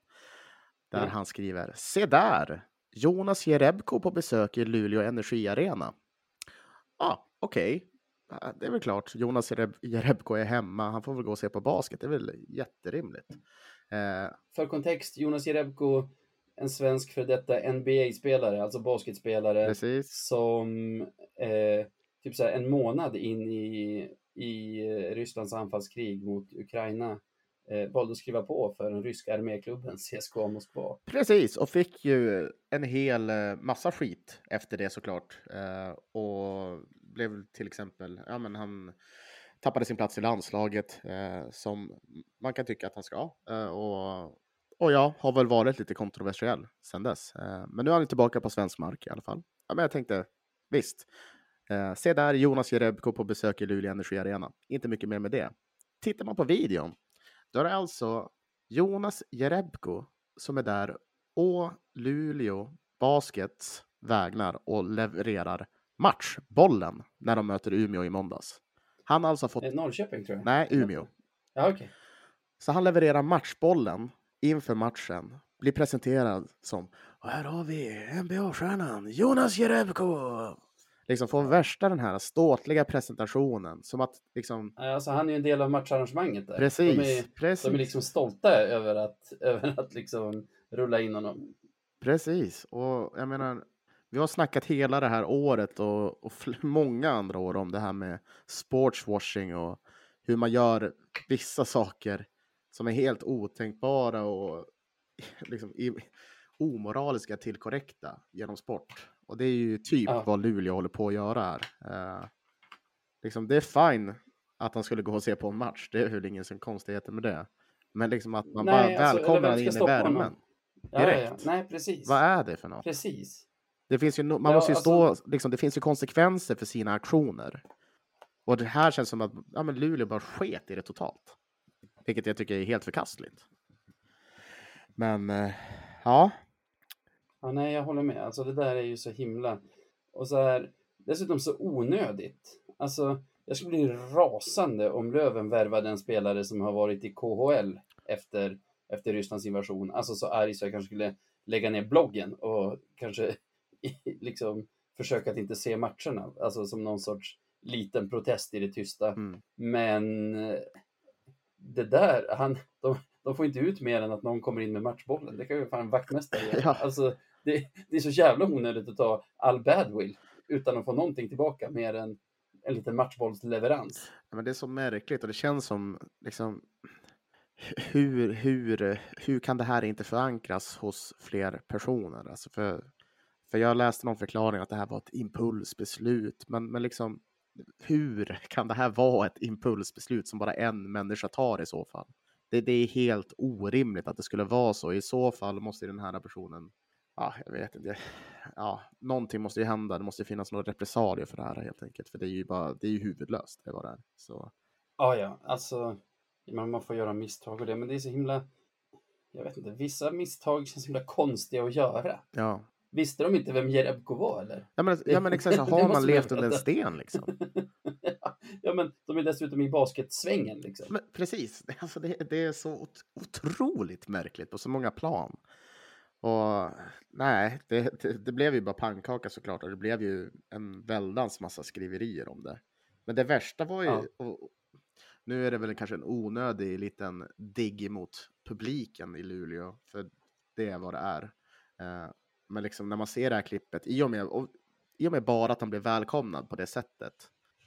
B: Där
A: Ja.
B: han skriver Se där! Jonas Jerebko på besök i Luleå Energiarena. Ja, ah, okej. Ja, Det är väl klart. Jonas Jereb- Jerebko är hemma. Han får väl gå och se på basket. Det är väl jätterimligt. Eh,
A: För kontext, Jonas Jerebko, en svensk för detta NBA-spelare, alltså basketspelare,
B: precis.
A: som eh, typ så här en månad in i, i eh, Rysslands anfallskrig mot Ukraina eh, valde att skriva på för den ryska arméklubben CSKA Moskva.
B: Precis, och fick ju en hel eh, massa skit efter det såklart. Eh, och blev till exempel, ja men han tappade sin plats i landslaget eh, som man kan tycka att han ska. Eh, och, och ja, har väl varit lite kontroversiell sedan dess. Eh, men nu är han tillbaka på svensk mark i alla fall. Ja, men jag tänkte, visst. Eh, se där Jonas Jerebko på besök i Luleå Energi Arena. Inte mycket mer med det. Tittar man på videon, då är det alltså Jonas Jerebko som är där å Luleå Baskets vägnar och levererar matchbollen när de möter Umeå i måndags. Han har alltså fått,
A: Norrköping tror jag.
B: nej Umeå.
A: Ja, okej.
B: Så han levererar matchbollen inför matchen, blir presenterad som och här har vi NBA-stjärnan Jonas Jerebko. Liksom får värsta den här ståtliga presentationen som att liksom
A: Alltså, han är ju en del av matcharrangemanget där.
B: precis,
A: De är,
B: precis.
A: de är liksom stolta över att, [LAUGHS] över att liksom rulla in honom.
B: Precis, och jag menar, vi har snackat hela det här året och, och [LAUGHS] många andra år om det här med sportswashing och hur man gör vissa saker som är helt otänkbara och [LAUGHS] liksom i, omoraliska till korrekta genom sport. Och det är ju typ
A: Ja.
B: vad Luleå håller på att göra här. Eh, liksom, det är fine att han skulle gå och se på en match, det är väl ingen som konstigheter med det. Men liksom att man
A: Nej,
B: bara
A: alltså,
B: välkomnar in i
A: honom?
B: värmen.
A: Ja, ja, ja.
B: Direkt.
A: Nej, precis.
B: Vad är det för något?
A: Precis.
B: Det, finns ju, no- man måste ju
A: alltså-
B: stå, liksom, det finns ju konsekvenser för sina aktioner. Och det här känns som att ja, men Luleå bara sket i det totalt. Vilket jag tycker är helt förkastligt. Men eh, ja,
A: Ja, nej, jag håller med. Alltså det där är ju så himla... Och så här, dessutom så onödigt. Alltså, jag skulle bli rasande om Löven värvade en spelare som har varit i KHL efter, efter Rysslands invasion. Alltså så arg så jag kanske skulle lägga ner bloggen och kanske [LAUGHS] liksom försöka att inte se matcherna. Alltså som någon sorts liten protest i det tysta.
B: Mm.
A: Men eh, det där, han, de, de får inte ut mer än att någon kommer in med matchbollen. Det kan ju fan vaktmästare [LAUGHS] göra.
B: Ja.
A: Alltså, det, det är så jävla onödigt att ta all badwill utan att få någonting tillbaka mer än en liten matchbollsleverans.
B: men det är så märkligt och det känns som liksom hur, hur, hur kan det här inte förankras hos fler personer? Alltså för, för jag läste någon förklaring att det här var ett impulsbeslut, men, men liksom hur kan det här vara ett impulsbeslut som bara en människa tar i så fall? Det, det är helt orimligt att det skulle vara så. I så fall måste den här personen, ja, jag vet inte, ja, någonting måste ju hända. Det måste finnas några repressalier för det här helt enkelt, för det är ju bara, det är ju huvudlöst. Det var det. Så.
A: Ja, ja, alltså man, får göra misstag och det, men det är så himla, jag vet inte, vissa misstag känns så himla konstiga att göra.
B: Ja.
A: Visste de inte vem Jerebko var eller?
B: Ja men, ja, men exakt, så [LAUGHS] har man levt under en sten liksom? [LAUGHS]
A: ja, men de är dessutom i basketsvängen liksom.
B: Men precis, Det- [LAUGHS] alltså det, det är så ot- otroligt märkligt på så många plan. Och nej, det, det, det blev ju bara pannkaka såklart och det blev ju en väldans massa skriverier om det. Men det värsta var ju,
A: Ja.
B: och, nu är det väl kanske en onödig liten digg mot publiken i Luleå, för det är vad det är. Men liksom när man ser det här klippet, i och med, och, i och med bara att han blev välkomnad på det sättet,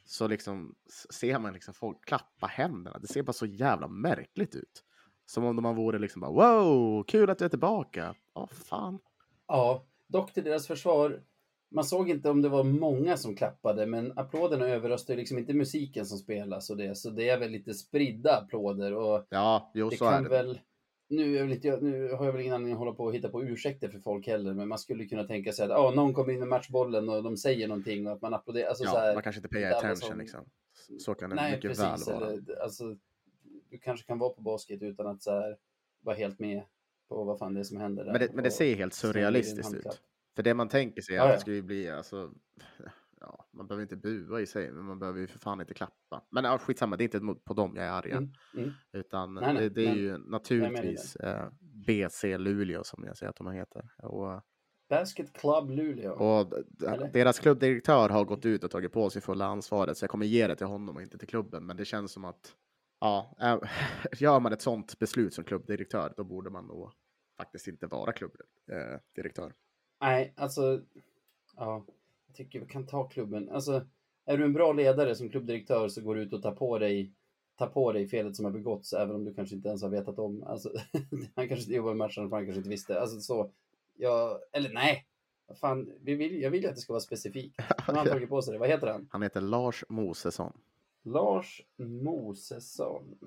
B: så liksom ser man liksom folk klappa händerna. Det ser bara så jävla märkligt ut. Som om man vore liksom bara wow, kul att du är tillbaka. Ja, fan.
A: Ja, dock till deras försvar. Man såg inte om det var många som klappade, men applåderna överröstar liksom inte musiken som spelas och det, så det är väl lite spridda applåder och
B: Ja, jo,
A: det
B: så är
A: kan
B: det.
A: väl... Nu, är inte, nu har jag väl ingen anledning att hålla på och hitta på ursäkter för folk heller, men man skulle kunna tänka sig att ah, någon kommer in med matchbollen och de säger någonting och att man applåderar. Alltså, så
B: Ja,
A: här,
B: man kanske inte payar attention
A: som-
B: liksom. Så kan det
A: Nej,
B: mycket
A: precis.
B: väl vara.
A: Eller, alltså, du kanske kan vara på basket utan att så här, vara helt med på vad fan det är som händer.
B: Men
A: där
B: det, men det ser helt surrealistiskt ut. För det man tänker sig är
A: Ja,
B: att det ju bli, alltså, ja, man behöver inte bua i sig, men man behöver ju för fan inte klappa. Men ja, skitsamma, det är inte på dem jag är arg.
A: Mm, mm.
B: Utan
A: Nej, nej,
B: det, det är
A: men
B: ju naturligtvis eh, BC Luleå som jag säger att de heter. Och,
A: Basket Club Luleå.
B: och
A: Eller?
B: deras klubbdirektör har gått ut och tagit på sig fulla ansvaret, så jag kommer ge det till honom och inte till klubben. Men det känns som att, ja, äh, [LAUGHS] gör man ett sånt beslut som klubbdirektör, då borde man nog faktiskt inte vara klubbdirektör. Eh.
A: Nej, alltså, ja, tycker vi kan ta klubben. Alltså, är du en bra ledare som klubbdirektör så går du ut och tar på dig tar på dig felet som har begåtts även om du kanske inte ens har vetat om. Alltså, [LAUGHS] han kanske inte jobbar med matchen för han kanske inte visste. Alltså så, ja, eller nej. Fan, vi vill, jag vill ju att det ska vara specifikt. [LAUGHS] Nu har han tagit på sig det. Vad heter han?
B: Han heter Lars Mosesson.
A: Lars Mosesson.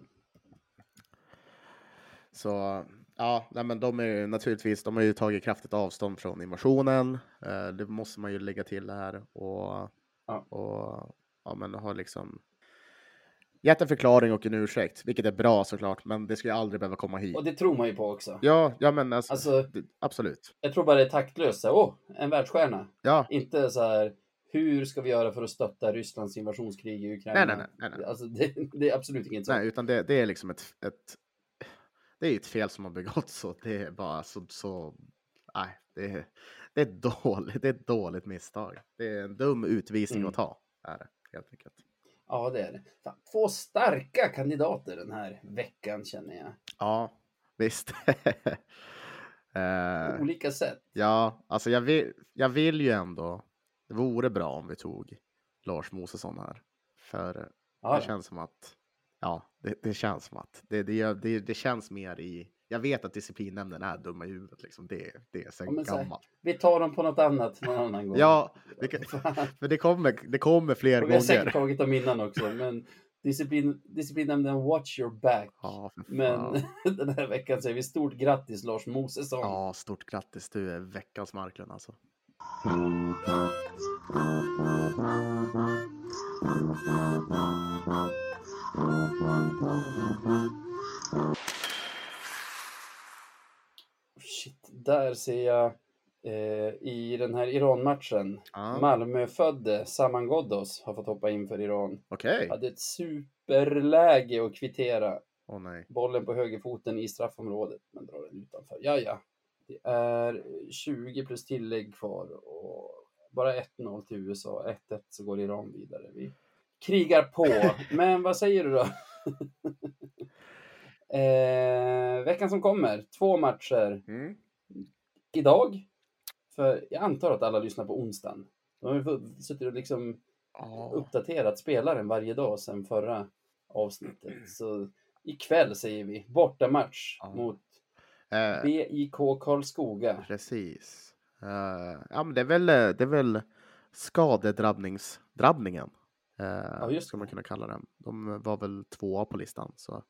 B: Så ja, nej, men de är ju naturligtvis, de har ju tagit kraftigt avstånd från invasionen. Eh, det måste man ju lägga till här och,
A: Ja.
B: och ja, men har liksom gett en förklaring och en ursäkt, vilket är bra såklart, men det ska ju aldrig behöva komma hit.
A: Och det tror man ju på också.
B: Ja, ja, men alltså,
A: Alltså,
B: det, absolut.
A: jag tror bara det är taktlöst. Åh, en världsstjärna.
B: Ja,
A: Inte så här, hur ska vi göra för att stötta Rysslands invasionskrig i Ukraina?
B: Nej, nej, nej, nej, nej.
A: Alltså, det, det är absolut inget sånt.
B: nej, utan det, det är liksom ett, ett, det är ett fel som har begåtts så det är bara så, så nej, det är, det är dåligt, det är ett dåligt misstag. Det är en dum utvisning
A: Mm.
B: att ta, är det helt enkelt.
A: Ja, det är det. Två starka kandidater den här veckan känner jag.
B: Ja, visst. [LAUGHS] Eh,
A: På olika sätt.
B: ja, alltså jag vill, jag vill ju ändå, det vore bra om vi tog Lars Mosesson här. För
A: Ja,
B: det
A: ja.
B: känns som att, ja, det, det känns som att, det, det, det, det känns mer i, jag vet att disciplinnämnden är dumma i huvudet liksom, det, det är
A: Ja,
B: sen
A: men så här,
B: gammalt.
A: Vi tar dem på något annat någon annan gång.
B: Ja,
A: Fan. [LAUGHS]
B: för det kommer, det kommer fler
A: Och vi har säkert
B: gånger.
A: tagit dem innan också, men disciplin, disciplinnämnden watch your back.
B: Ja,
A: Men [LAUGHS] den här veckan säger vi stort grattis Lars Mosesson.
B: Ja, stort grattis, du är veckans Marklund alltså.
A: Shit, där ser jag eh, i den här Iran-matchen.
B: Ja.
A: Malmö-födde Saman Ghoddos har fått hoppa in för Iran.
B: Okej.
A: Hade ett superläge att kvittera.
B: Åh nej.
A: Bollen på högerfoten i straffområdet, men drar den utanför. Ja, ja. Det är 20 plus tillägg kvar och bara 1-0 till USA. 1-1 så går Iran vidare. Vi krigar på. [LAUGHS] Men vad säger du då? [LAUGHS] eh, veckan som kommer, två matcher.
B: Mm.
A: Idag, för jag antar att alla lyssnar på onsdagen. De har ju suttit och liksom
B: Ja.
A: uppdaterat spelaren varje dag sedan förra avsnittet. Så ikväll säger vi. Bortamatch
B: Ja.
A: mot
B: Eh,
A: BIK Karlskoga.
B: Precis. Eh, ja, men det är väl, det är väl skadedrabbningsdrabbningen. Uh,
A: Ja, just
B: ska man kunna kalla den. De var väl tvåa på listan. Så.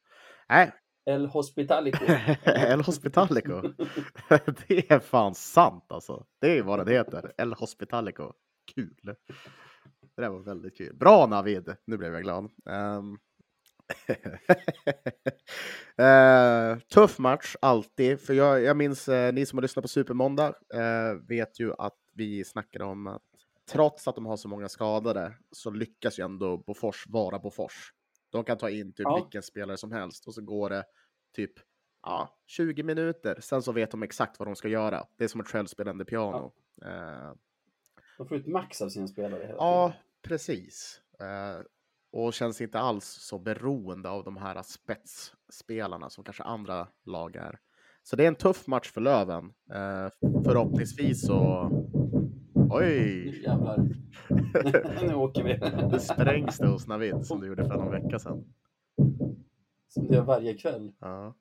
B: Nej,
A: El Hospitalico. [LAUGHS]
B: El Hospitalico. [LAUGHS] det är fan sant alltså. Det är vad det heter. El Hospitalico. Kul. Det där var väldigt kul. Bra Navid. Nu blev jag glad. Ehm. [LAUGHS] Eh, tuff match alltid. För jag, jag minns eh, ni som har lyssnat på Supermåndag eh, vet ju att vi snackade om att trots att de har så många skadade så lyckas ju ändå Bofors vara Bofors. De kan ta in typ
A: Ja.
B: vilken spelare som helst och så går det typ ja, 20 minuter. Sen så vet de exakt vad de ska göra. Det är som ett självspelande piano. Eh,
A: De får ut max av sina spelare hela
B: Ja,
A: tiden.
B: precis. Eh, och känns inte alls så beroende av de här spetsspelarna som kanske andra lag är. Så det är en tuff match för Löven. Eh, förhoppningsvis så...
A: Nu
B: Oj!
A: jävlar. [LAUGHS] nu åker vi.
B: Nu sprängs det hos Navid som du gjorde för någon vecka sedan.
A: Som det gör varje kväll.
B: Ja,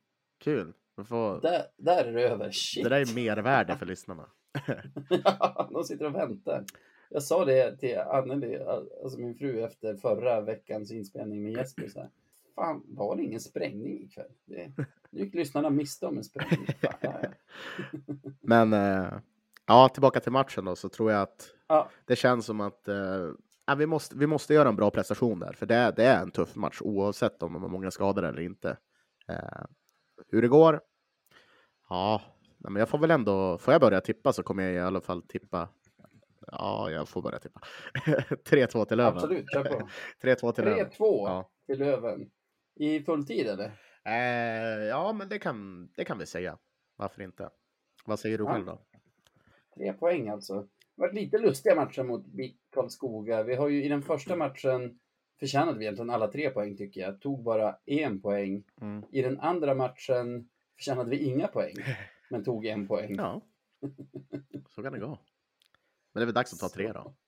B: kul. Får...
A: Där, där är det över. Shit.
B: Det där är mervärde för lyssnarna. [LAUGHS]
A: Ja, de sitter och väntar. Jag sa det till Anneli, alltså min fru, efter förra veckans inspelning med Jesper. Så här, Fan, var det ingen sprängning ikväll? Det, nu gick lyssnarna miste om en sprängning. Fan, ja, ja. [LAUGHS]
B: Men eh, ja, tillbaka till matchen då så tror jag att
A: Ja,
B: det känns som att eh, vi, måste, vi måste göra en bra prestation där, för det, är- det är en tuff match oavsett om de har många skador eller inte. Eh, hur det går? Ja, men jag får väl ändå, får jag börja tippa så kommer jag i alla fall tippa. Ja, jag får börja tippa. [LAUGHS] 3-2 till Löven.
A: absolut. Kör på. [LAUGHS]
B: 3-2 till Löven.
A: 3-2
B: Ja.
A: till Löven. I fulltid eller?
B: Eh, ja, men det kan, det kan vi säga. Varför inte? Vad säger du
A: Ja.
B: själv då?
A: Tre poäng alltså. Det har varit lite lustiga matcher mot BIK Karlskoga. Vi har ju i den första matchen förtjänade vi egentligen alla tre poäng tycker jag. Tog bara en poäng.
B: Mm.
A: I den andra matchen förtjänade vi inga poäng. [LAUGHS] Men tog en poäng.
B: Ja, så kan det gå. Men det är väl dags att ta tre då. [LAUGHS]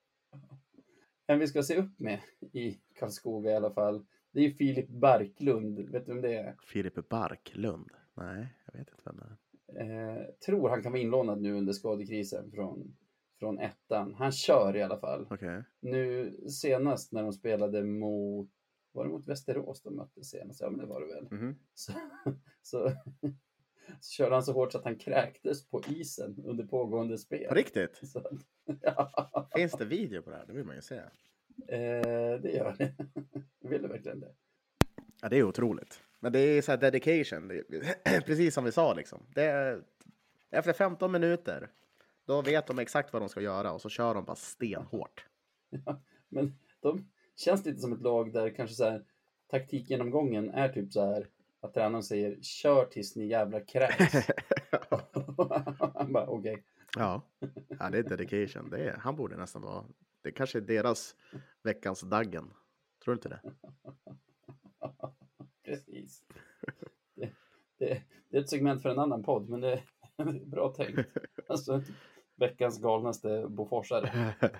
A: En vi ska se upp med i Karlskoga i alla fall. Det är ju Filip Barklund. Vet du vem det är?
B: Filip Barklund? Nej, jag vet inte vem det är.
A: Eh, tror han kan vara inlånad nu under skadekrisen från, från ettan. Han kör i alla fall.
B: Okej.
A: Nu senast när de spelade mot, var det mot Västerås de möttes senast? Ja men det var det väl.
B: Mhm.
A: Så, [LAUGHS] så, så körde han så hårt så att han kräktes på isen under pågående spel.
B: På riktigt? [LAUGHS]
A: Så, ja,
B: Finns det video på det här? Det vill man ju se.
A: eh, det gör det. [LAUGHS] Vill du verkligen det?
B: Ja, det är otroligt. Men det är så här dedication. Är, [CLEARS THROAT] precis som vi sa liksom. Det är, efter 15 minuter, då vet de exakt vad de ska göra och så kör de bara stenhårt.
A: Men de känns lite som ett lag där kanske så här taktikgenomgången är typ så här att tränaren säger kör tills ni jävla kräks. Han [LAUGHS] [LAUGHS] bara okej.
B: ja. ja, det är dedication. Det är, han borde nästan vara... Det kanske är deras veckans Daggen. Tror du inte det? [LAUGHS]
A: Precis. Det, det, det är ett segment för en annan podd, men det [LAUGHS] är bra tänkt. Alltså, veckans galnaste boforsare. [LAUGHS]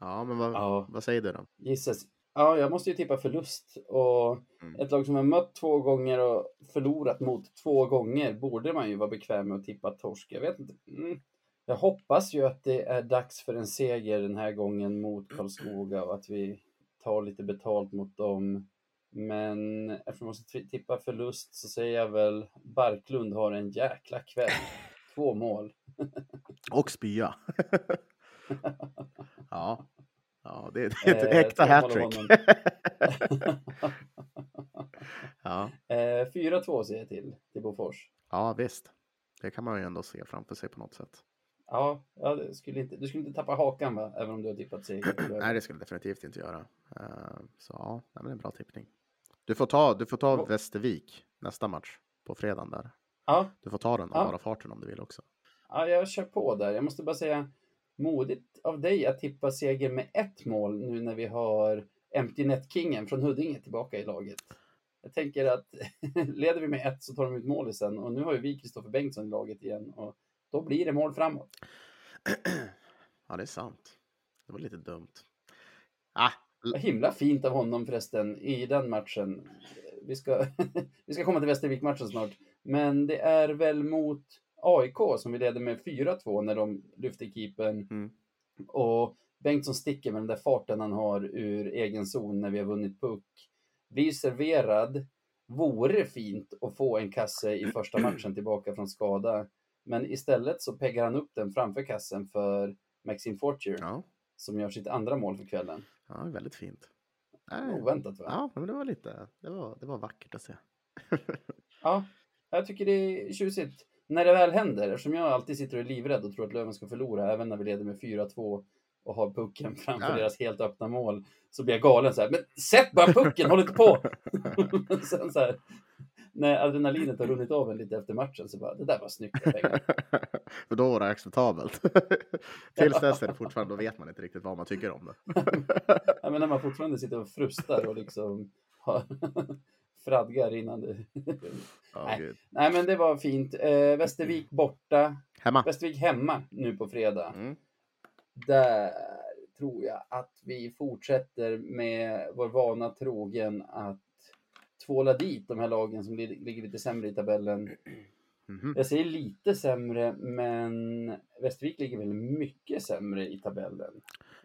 B: ja, men vad,
A: Ja.
B: vad säger du då?
A: Gissas. Ja, jag måste ju tippa förlust. Och
B: Mm.
A: ett lag som har mött två gånger och förlorat mot två gånger borde man ju vara bekväm med att tippa torsk. Jag vet inte. Mm. Jag hoppas ju att det är dags för en seger den här gången mot Karlskoga och att vi tar lite betalt mot dem. Men eftersom jag måste tippa förlust så säger jag väl Barklund har en jäkla kväll. Två mål. [LAUGHS]
B: Och spya. [LAUGHS] ja. ja, det är, ett
A: Eh,
B: äkta hattrick. [LAUGHS] ja.
A: Eh, 4-2 säger jag till, till Bofors.
B: ja, visst. Det kan man ju ändå se framför sig på något sätt.
A: Ja, ja det skulle inte, du skulle inte tappa hakan va? Även om du har tippat seger. [CLEARS THROAT]
B: Nej, det skulle jag definitivt inte göra. Eh, så ja, det är en bra tippning. Du får ta, du får ta
A: Vad-
B: Västervik nästa match på fredagen där.
A: Ja,
B: Du får ta den av
A: Ja.
B: bara farten om du vill också.
A: ja, jag kör på där. Jag måste bara säga modigt av dig att tippa seger med ett mål nu när vi har Empty Net-kingen från Huddinge tillbaka i laget. Jag tänker att [LAUGHS] leder vi med ett så tar de ut mål sen och nu har ju vi Kristoffer Bengtsson i laget igen och då blir det mål framåt. [CLEARS THROAT]
B: ja, det är sant. Det var lite dumt. Ah,
A: Vad himla fint av honom förresten i den matchen. Vi ska, [LAUGHS] vi ska komma till Västervik-matchen snart. Men det är väl mot AIK som vi leder med 4-2 när de lyfter keepern.
B: Mm.
A: Och Bengtsson sticker med den där farten han har ur egen zon när vi har vunnit puck. Blir serverad. Vore fint att få en kasse i första matchen tillbaka från skada. Men istället så peggar han upp den framför kassen för Maxime Fortier
B: Ja,
A: som gör sitt andra mål för kvällen.
B: ja väldigt fint. Nej,
A: Oväntat va?
B: Ja, men det var lite, det var, det var vackert att se. [LAUGHS]
A: Ja, jag tycker det är tjusigt. När det väl händer, eftersom jag alltid sitter och är livrädd och tror att Löven ska förlora, även när vi leder med 4-2 och har pucken [LAUGHS] framför
B: Ja.
A: deras helt öppna mål, så blir jag galen så här. Men sätt bara pucken, håll inte på! [LAUGHS] Sen så här, när adrenalinet har runnit av en lite efter matchen så bara, det där var snyggt. pengar. [LAUGHS]
B: För då var det acceptabelt. [LAUGHS] Tills dess är det fortfarande, då vet man inte riktigt vad man tycker om det. [LAUGHS]
A: Ja, men när man fortfarande sitter och frustar och liksom har fradgar innan det...
B: Ja,
A: Nej.
B: gud.
A: Nej, men det var fint. Eh, Västervik borta,
B: Hemma.
A: Västervik hemma nu på fredag.
B: Mm.
A: Där tror jag att vi fortsätter med vår vana trogen att tvåla dit de här lagen som li- ligger lite sämre i tabellen.
B: Mhm.
A: Jag säger lite sämre, men Västervik ligger väl mycket sämre i tabellen.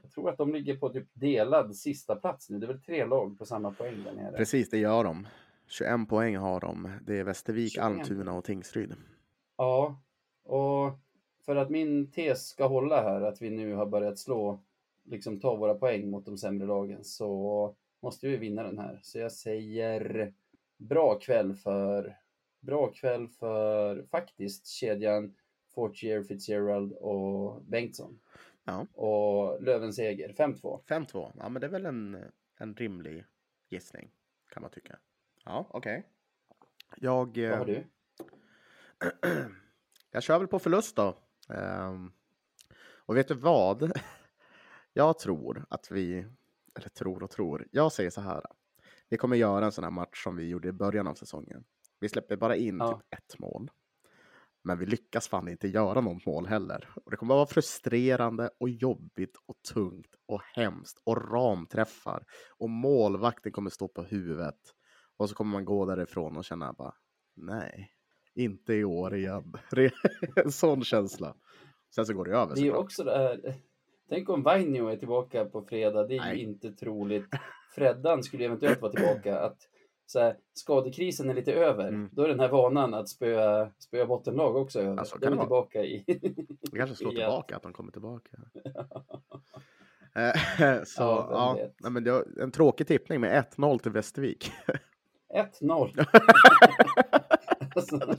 A: Jag tror att de ligger på typ delad sista plats nu. Det är väl tre lag på samma poäng där nere.
B: Precis, det gör de. 21 poäng har de. Det är Västervik,
A: 21
B: Almtuna och Tingsryd.
A: Ja, och för att min tes ska hålla här, att vi nu har börjat slå, liksom ta våra poäng mot de sämre lagen, så måste vi vinna den här. Så jag säger bra kväll för, bra kväll för faktiskt kedjan Fortier, Fitzgerald och Bengtsson.
B: Ja.
A: Och Lövens seger, 5-2.
B: 5-2. Ja, men det är väl en, en rimlig gissning, kan man tycka. Ja, okej. Jag,
A: Vad har du? [CLEARS THROAT]
B: jag kör väl på förlust då. Ehm, och vet du vad? [LAUGHS] Jag tror att vi, eller tror och tror, jag säger så här. Vi kommer göra en sån här match som vi gjorde i början av säsongen. Vi släpper bara in
A: Ja.
B: typ ett mål. Men vi lyckas fan inte göra något mål heller. Och det kommer vara frustrerande och jobbigt och tungt och hemskt och ramträffar. Och målvakten kommer stå på huvudet. Och så kommer man gå därifrån och känna bara, nej, inte i år igen. [LAUGHS] en sån känsla. Sen så går det över
A: Det är ju också det här. Tänk om Vainio är tillbaka på fredag. Det är
B: Nej.
A: ju inte troligt. Freddan skulle eventuellt vara tillbaka. Att så här, skadekrisen är lite över.
B: Mm.
A: Då är den här vanan att spöa, spöa bottenlag också över.
B: Ja, så
A: Då är
B: det
A: tillbaka i...
B: Det kanske slår tillbaka att de kommer tillbaka. [LAUGHS] Eh, [LAUGHS] så
A: Ja,
B: ja, nej, men det var en tråkig tippning med 1-0 till Västervik.
A: 1-0. [LAUGHS] alltså,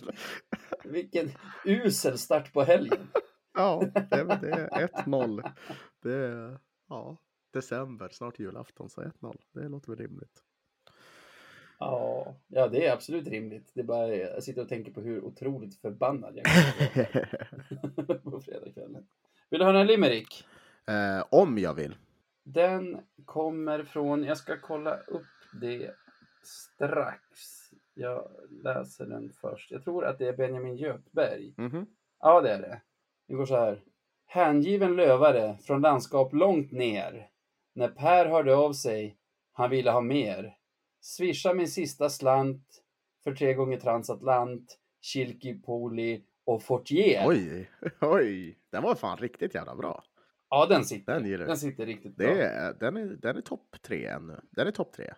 A: vilken usel start på helgen.
B: Ja, det, är- det är 1-0. Det är ja, december, snart julafton, så 1-0. Det låter väl rimligt.
A: Ja, ja, det är absolut rimligt. Det är bara, jag sitter och tänker på hur otroligt förbannad jag vara [LAUGHS] på fredagskvällen. Vill du höra en limerick?
B: eh, om jag vill.
A: Den kommer från, jag ska kolla upp det strax. Jag läser den först. Jag tror att det är Benjamin Göthberg.
B: Mhm.
A: Ja, det är det. Det går så här. Hängiven lövare från landskap långt ner. När Per hörde av sig, han ville ha mer. Swisha min sista slant för tre gånger transatlant, Kilki Poli och Fortier.
B: Oj, [LAUGHS] oj, den var fan riktigt jävla bra.
A: Ja, den sitter.
B: Den
A: Den sitter riktigt bra.
B: Det är, den är, den är topp tre ännu. Den är topp tre.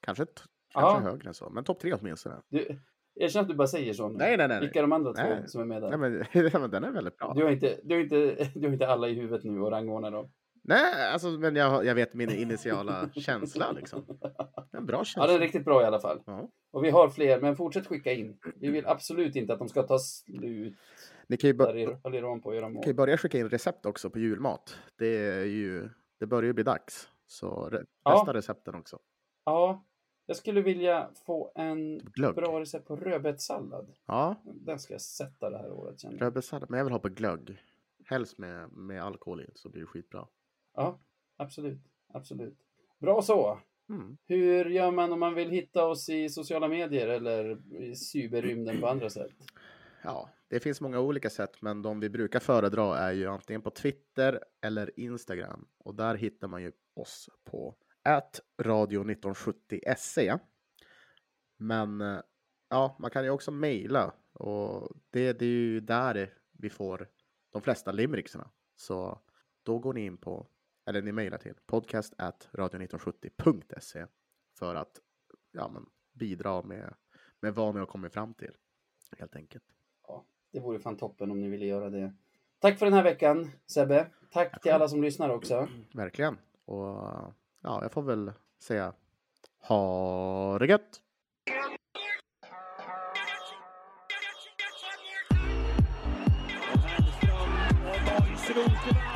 B: Kanske,
A: Ja.
B: kanske högre än så, men topp tre åtminstone.
A: Du, erkänn att du bara säger så nu.
B: Nej, nej, nej.
A: Vilka är de andra två
B: Nej.
A: som är med där?
B: Nej, men, [LAUGHS] men den är väldigt bra.
A: Du har, inte, du, har inte, [LAUGHS] du har inte alla i huvudet nu och rangordnar dem.
B: Nej, alltså, men jag, jag vet min initiala [LAUGHS] känsla liksom. En bra känsla.
A: Ja, den är riktigt bra i alla fall.
B: Ja.
A: Och vi har fler, men fortsätt skicka in. Vi vill absolut inte att de ska ta slut.
B: Ni kan ju,
A: mål.
B: kan ju börja skicka in recept också på julmat. Det är ju, det börjar ju bli dags. Så re,
A: Ja.
B: recepten också.
A: Ja, jag skulle vilja få en
B: Glögg.
A: bra recept på rödbetssallad.
B: Ja,
A: Den ska jag sätta det här året känner
B: rödbetssallad. Men jag vill ha på glögg. Helst med, med alkohol i, så blir det skitbra.
A: Ja, absolut. Absolut. Bra så.
B: Mm.
A: Hur gör man om man vill hitta oss i sociala medier eller i cyberrymden på andra sätt?
B: Ja, det finns många olika sätt, men de vi brukar föredra är ju antingen på Twitter eller Instagram. Och där hittar man ju oss på at radio1970se. Men eh, ja, man kan ju också mejla och det, det är ju där vi får de flesta limericksarna. Så då går ni in på, eller ni mejlar till podcast at radio1970.se för att ja, men, bidra med, med vad ni har kommit fram till. Helt enkelt.
A: Ja, det vore fan toppen om ni ville göra det. Tack för den här veckan Sebbe. Tack till alla som lyssnar också.
B: Verkligen. Och ja, jag får väl säga ha det gött!
E: Ström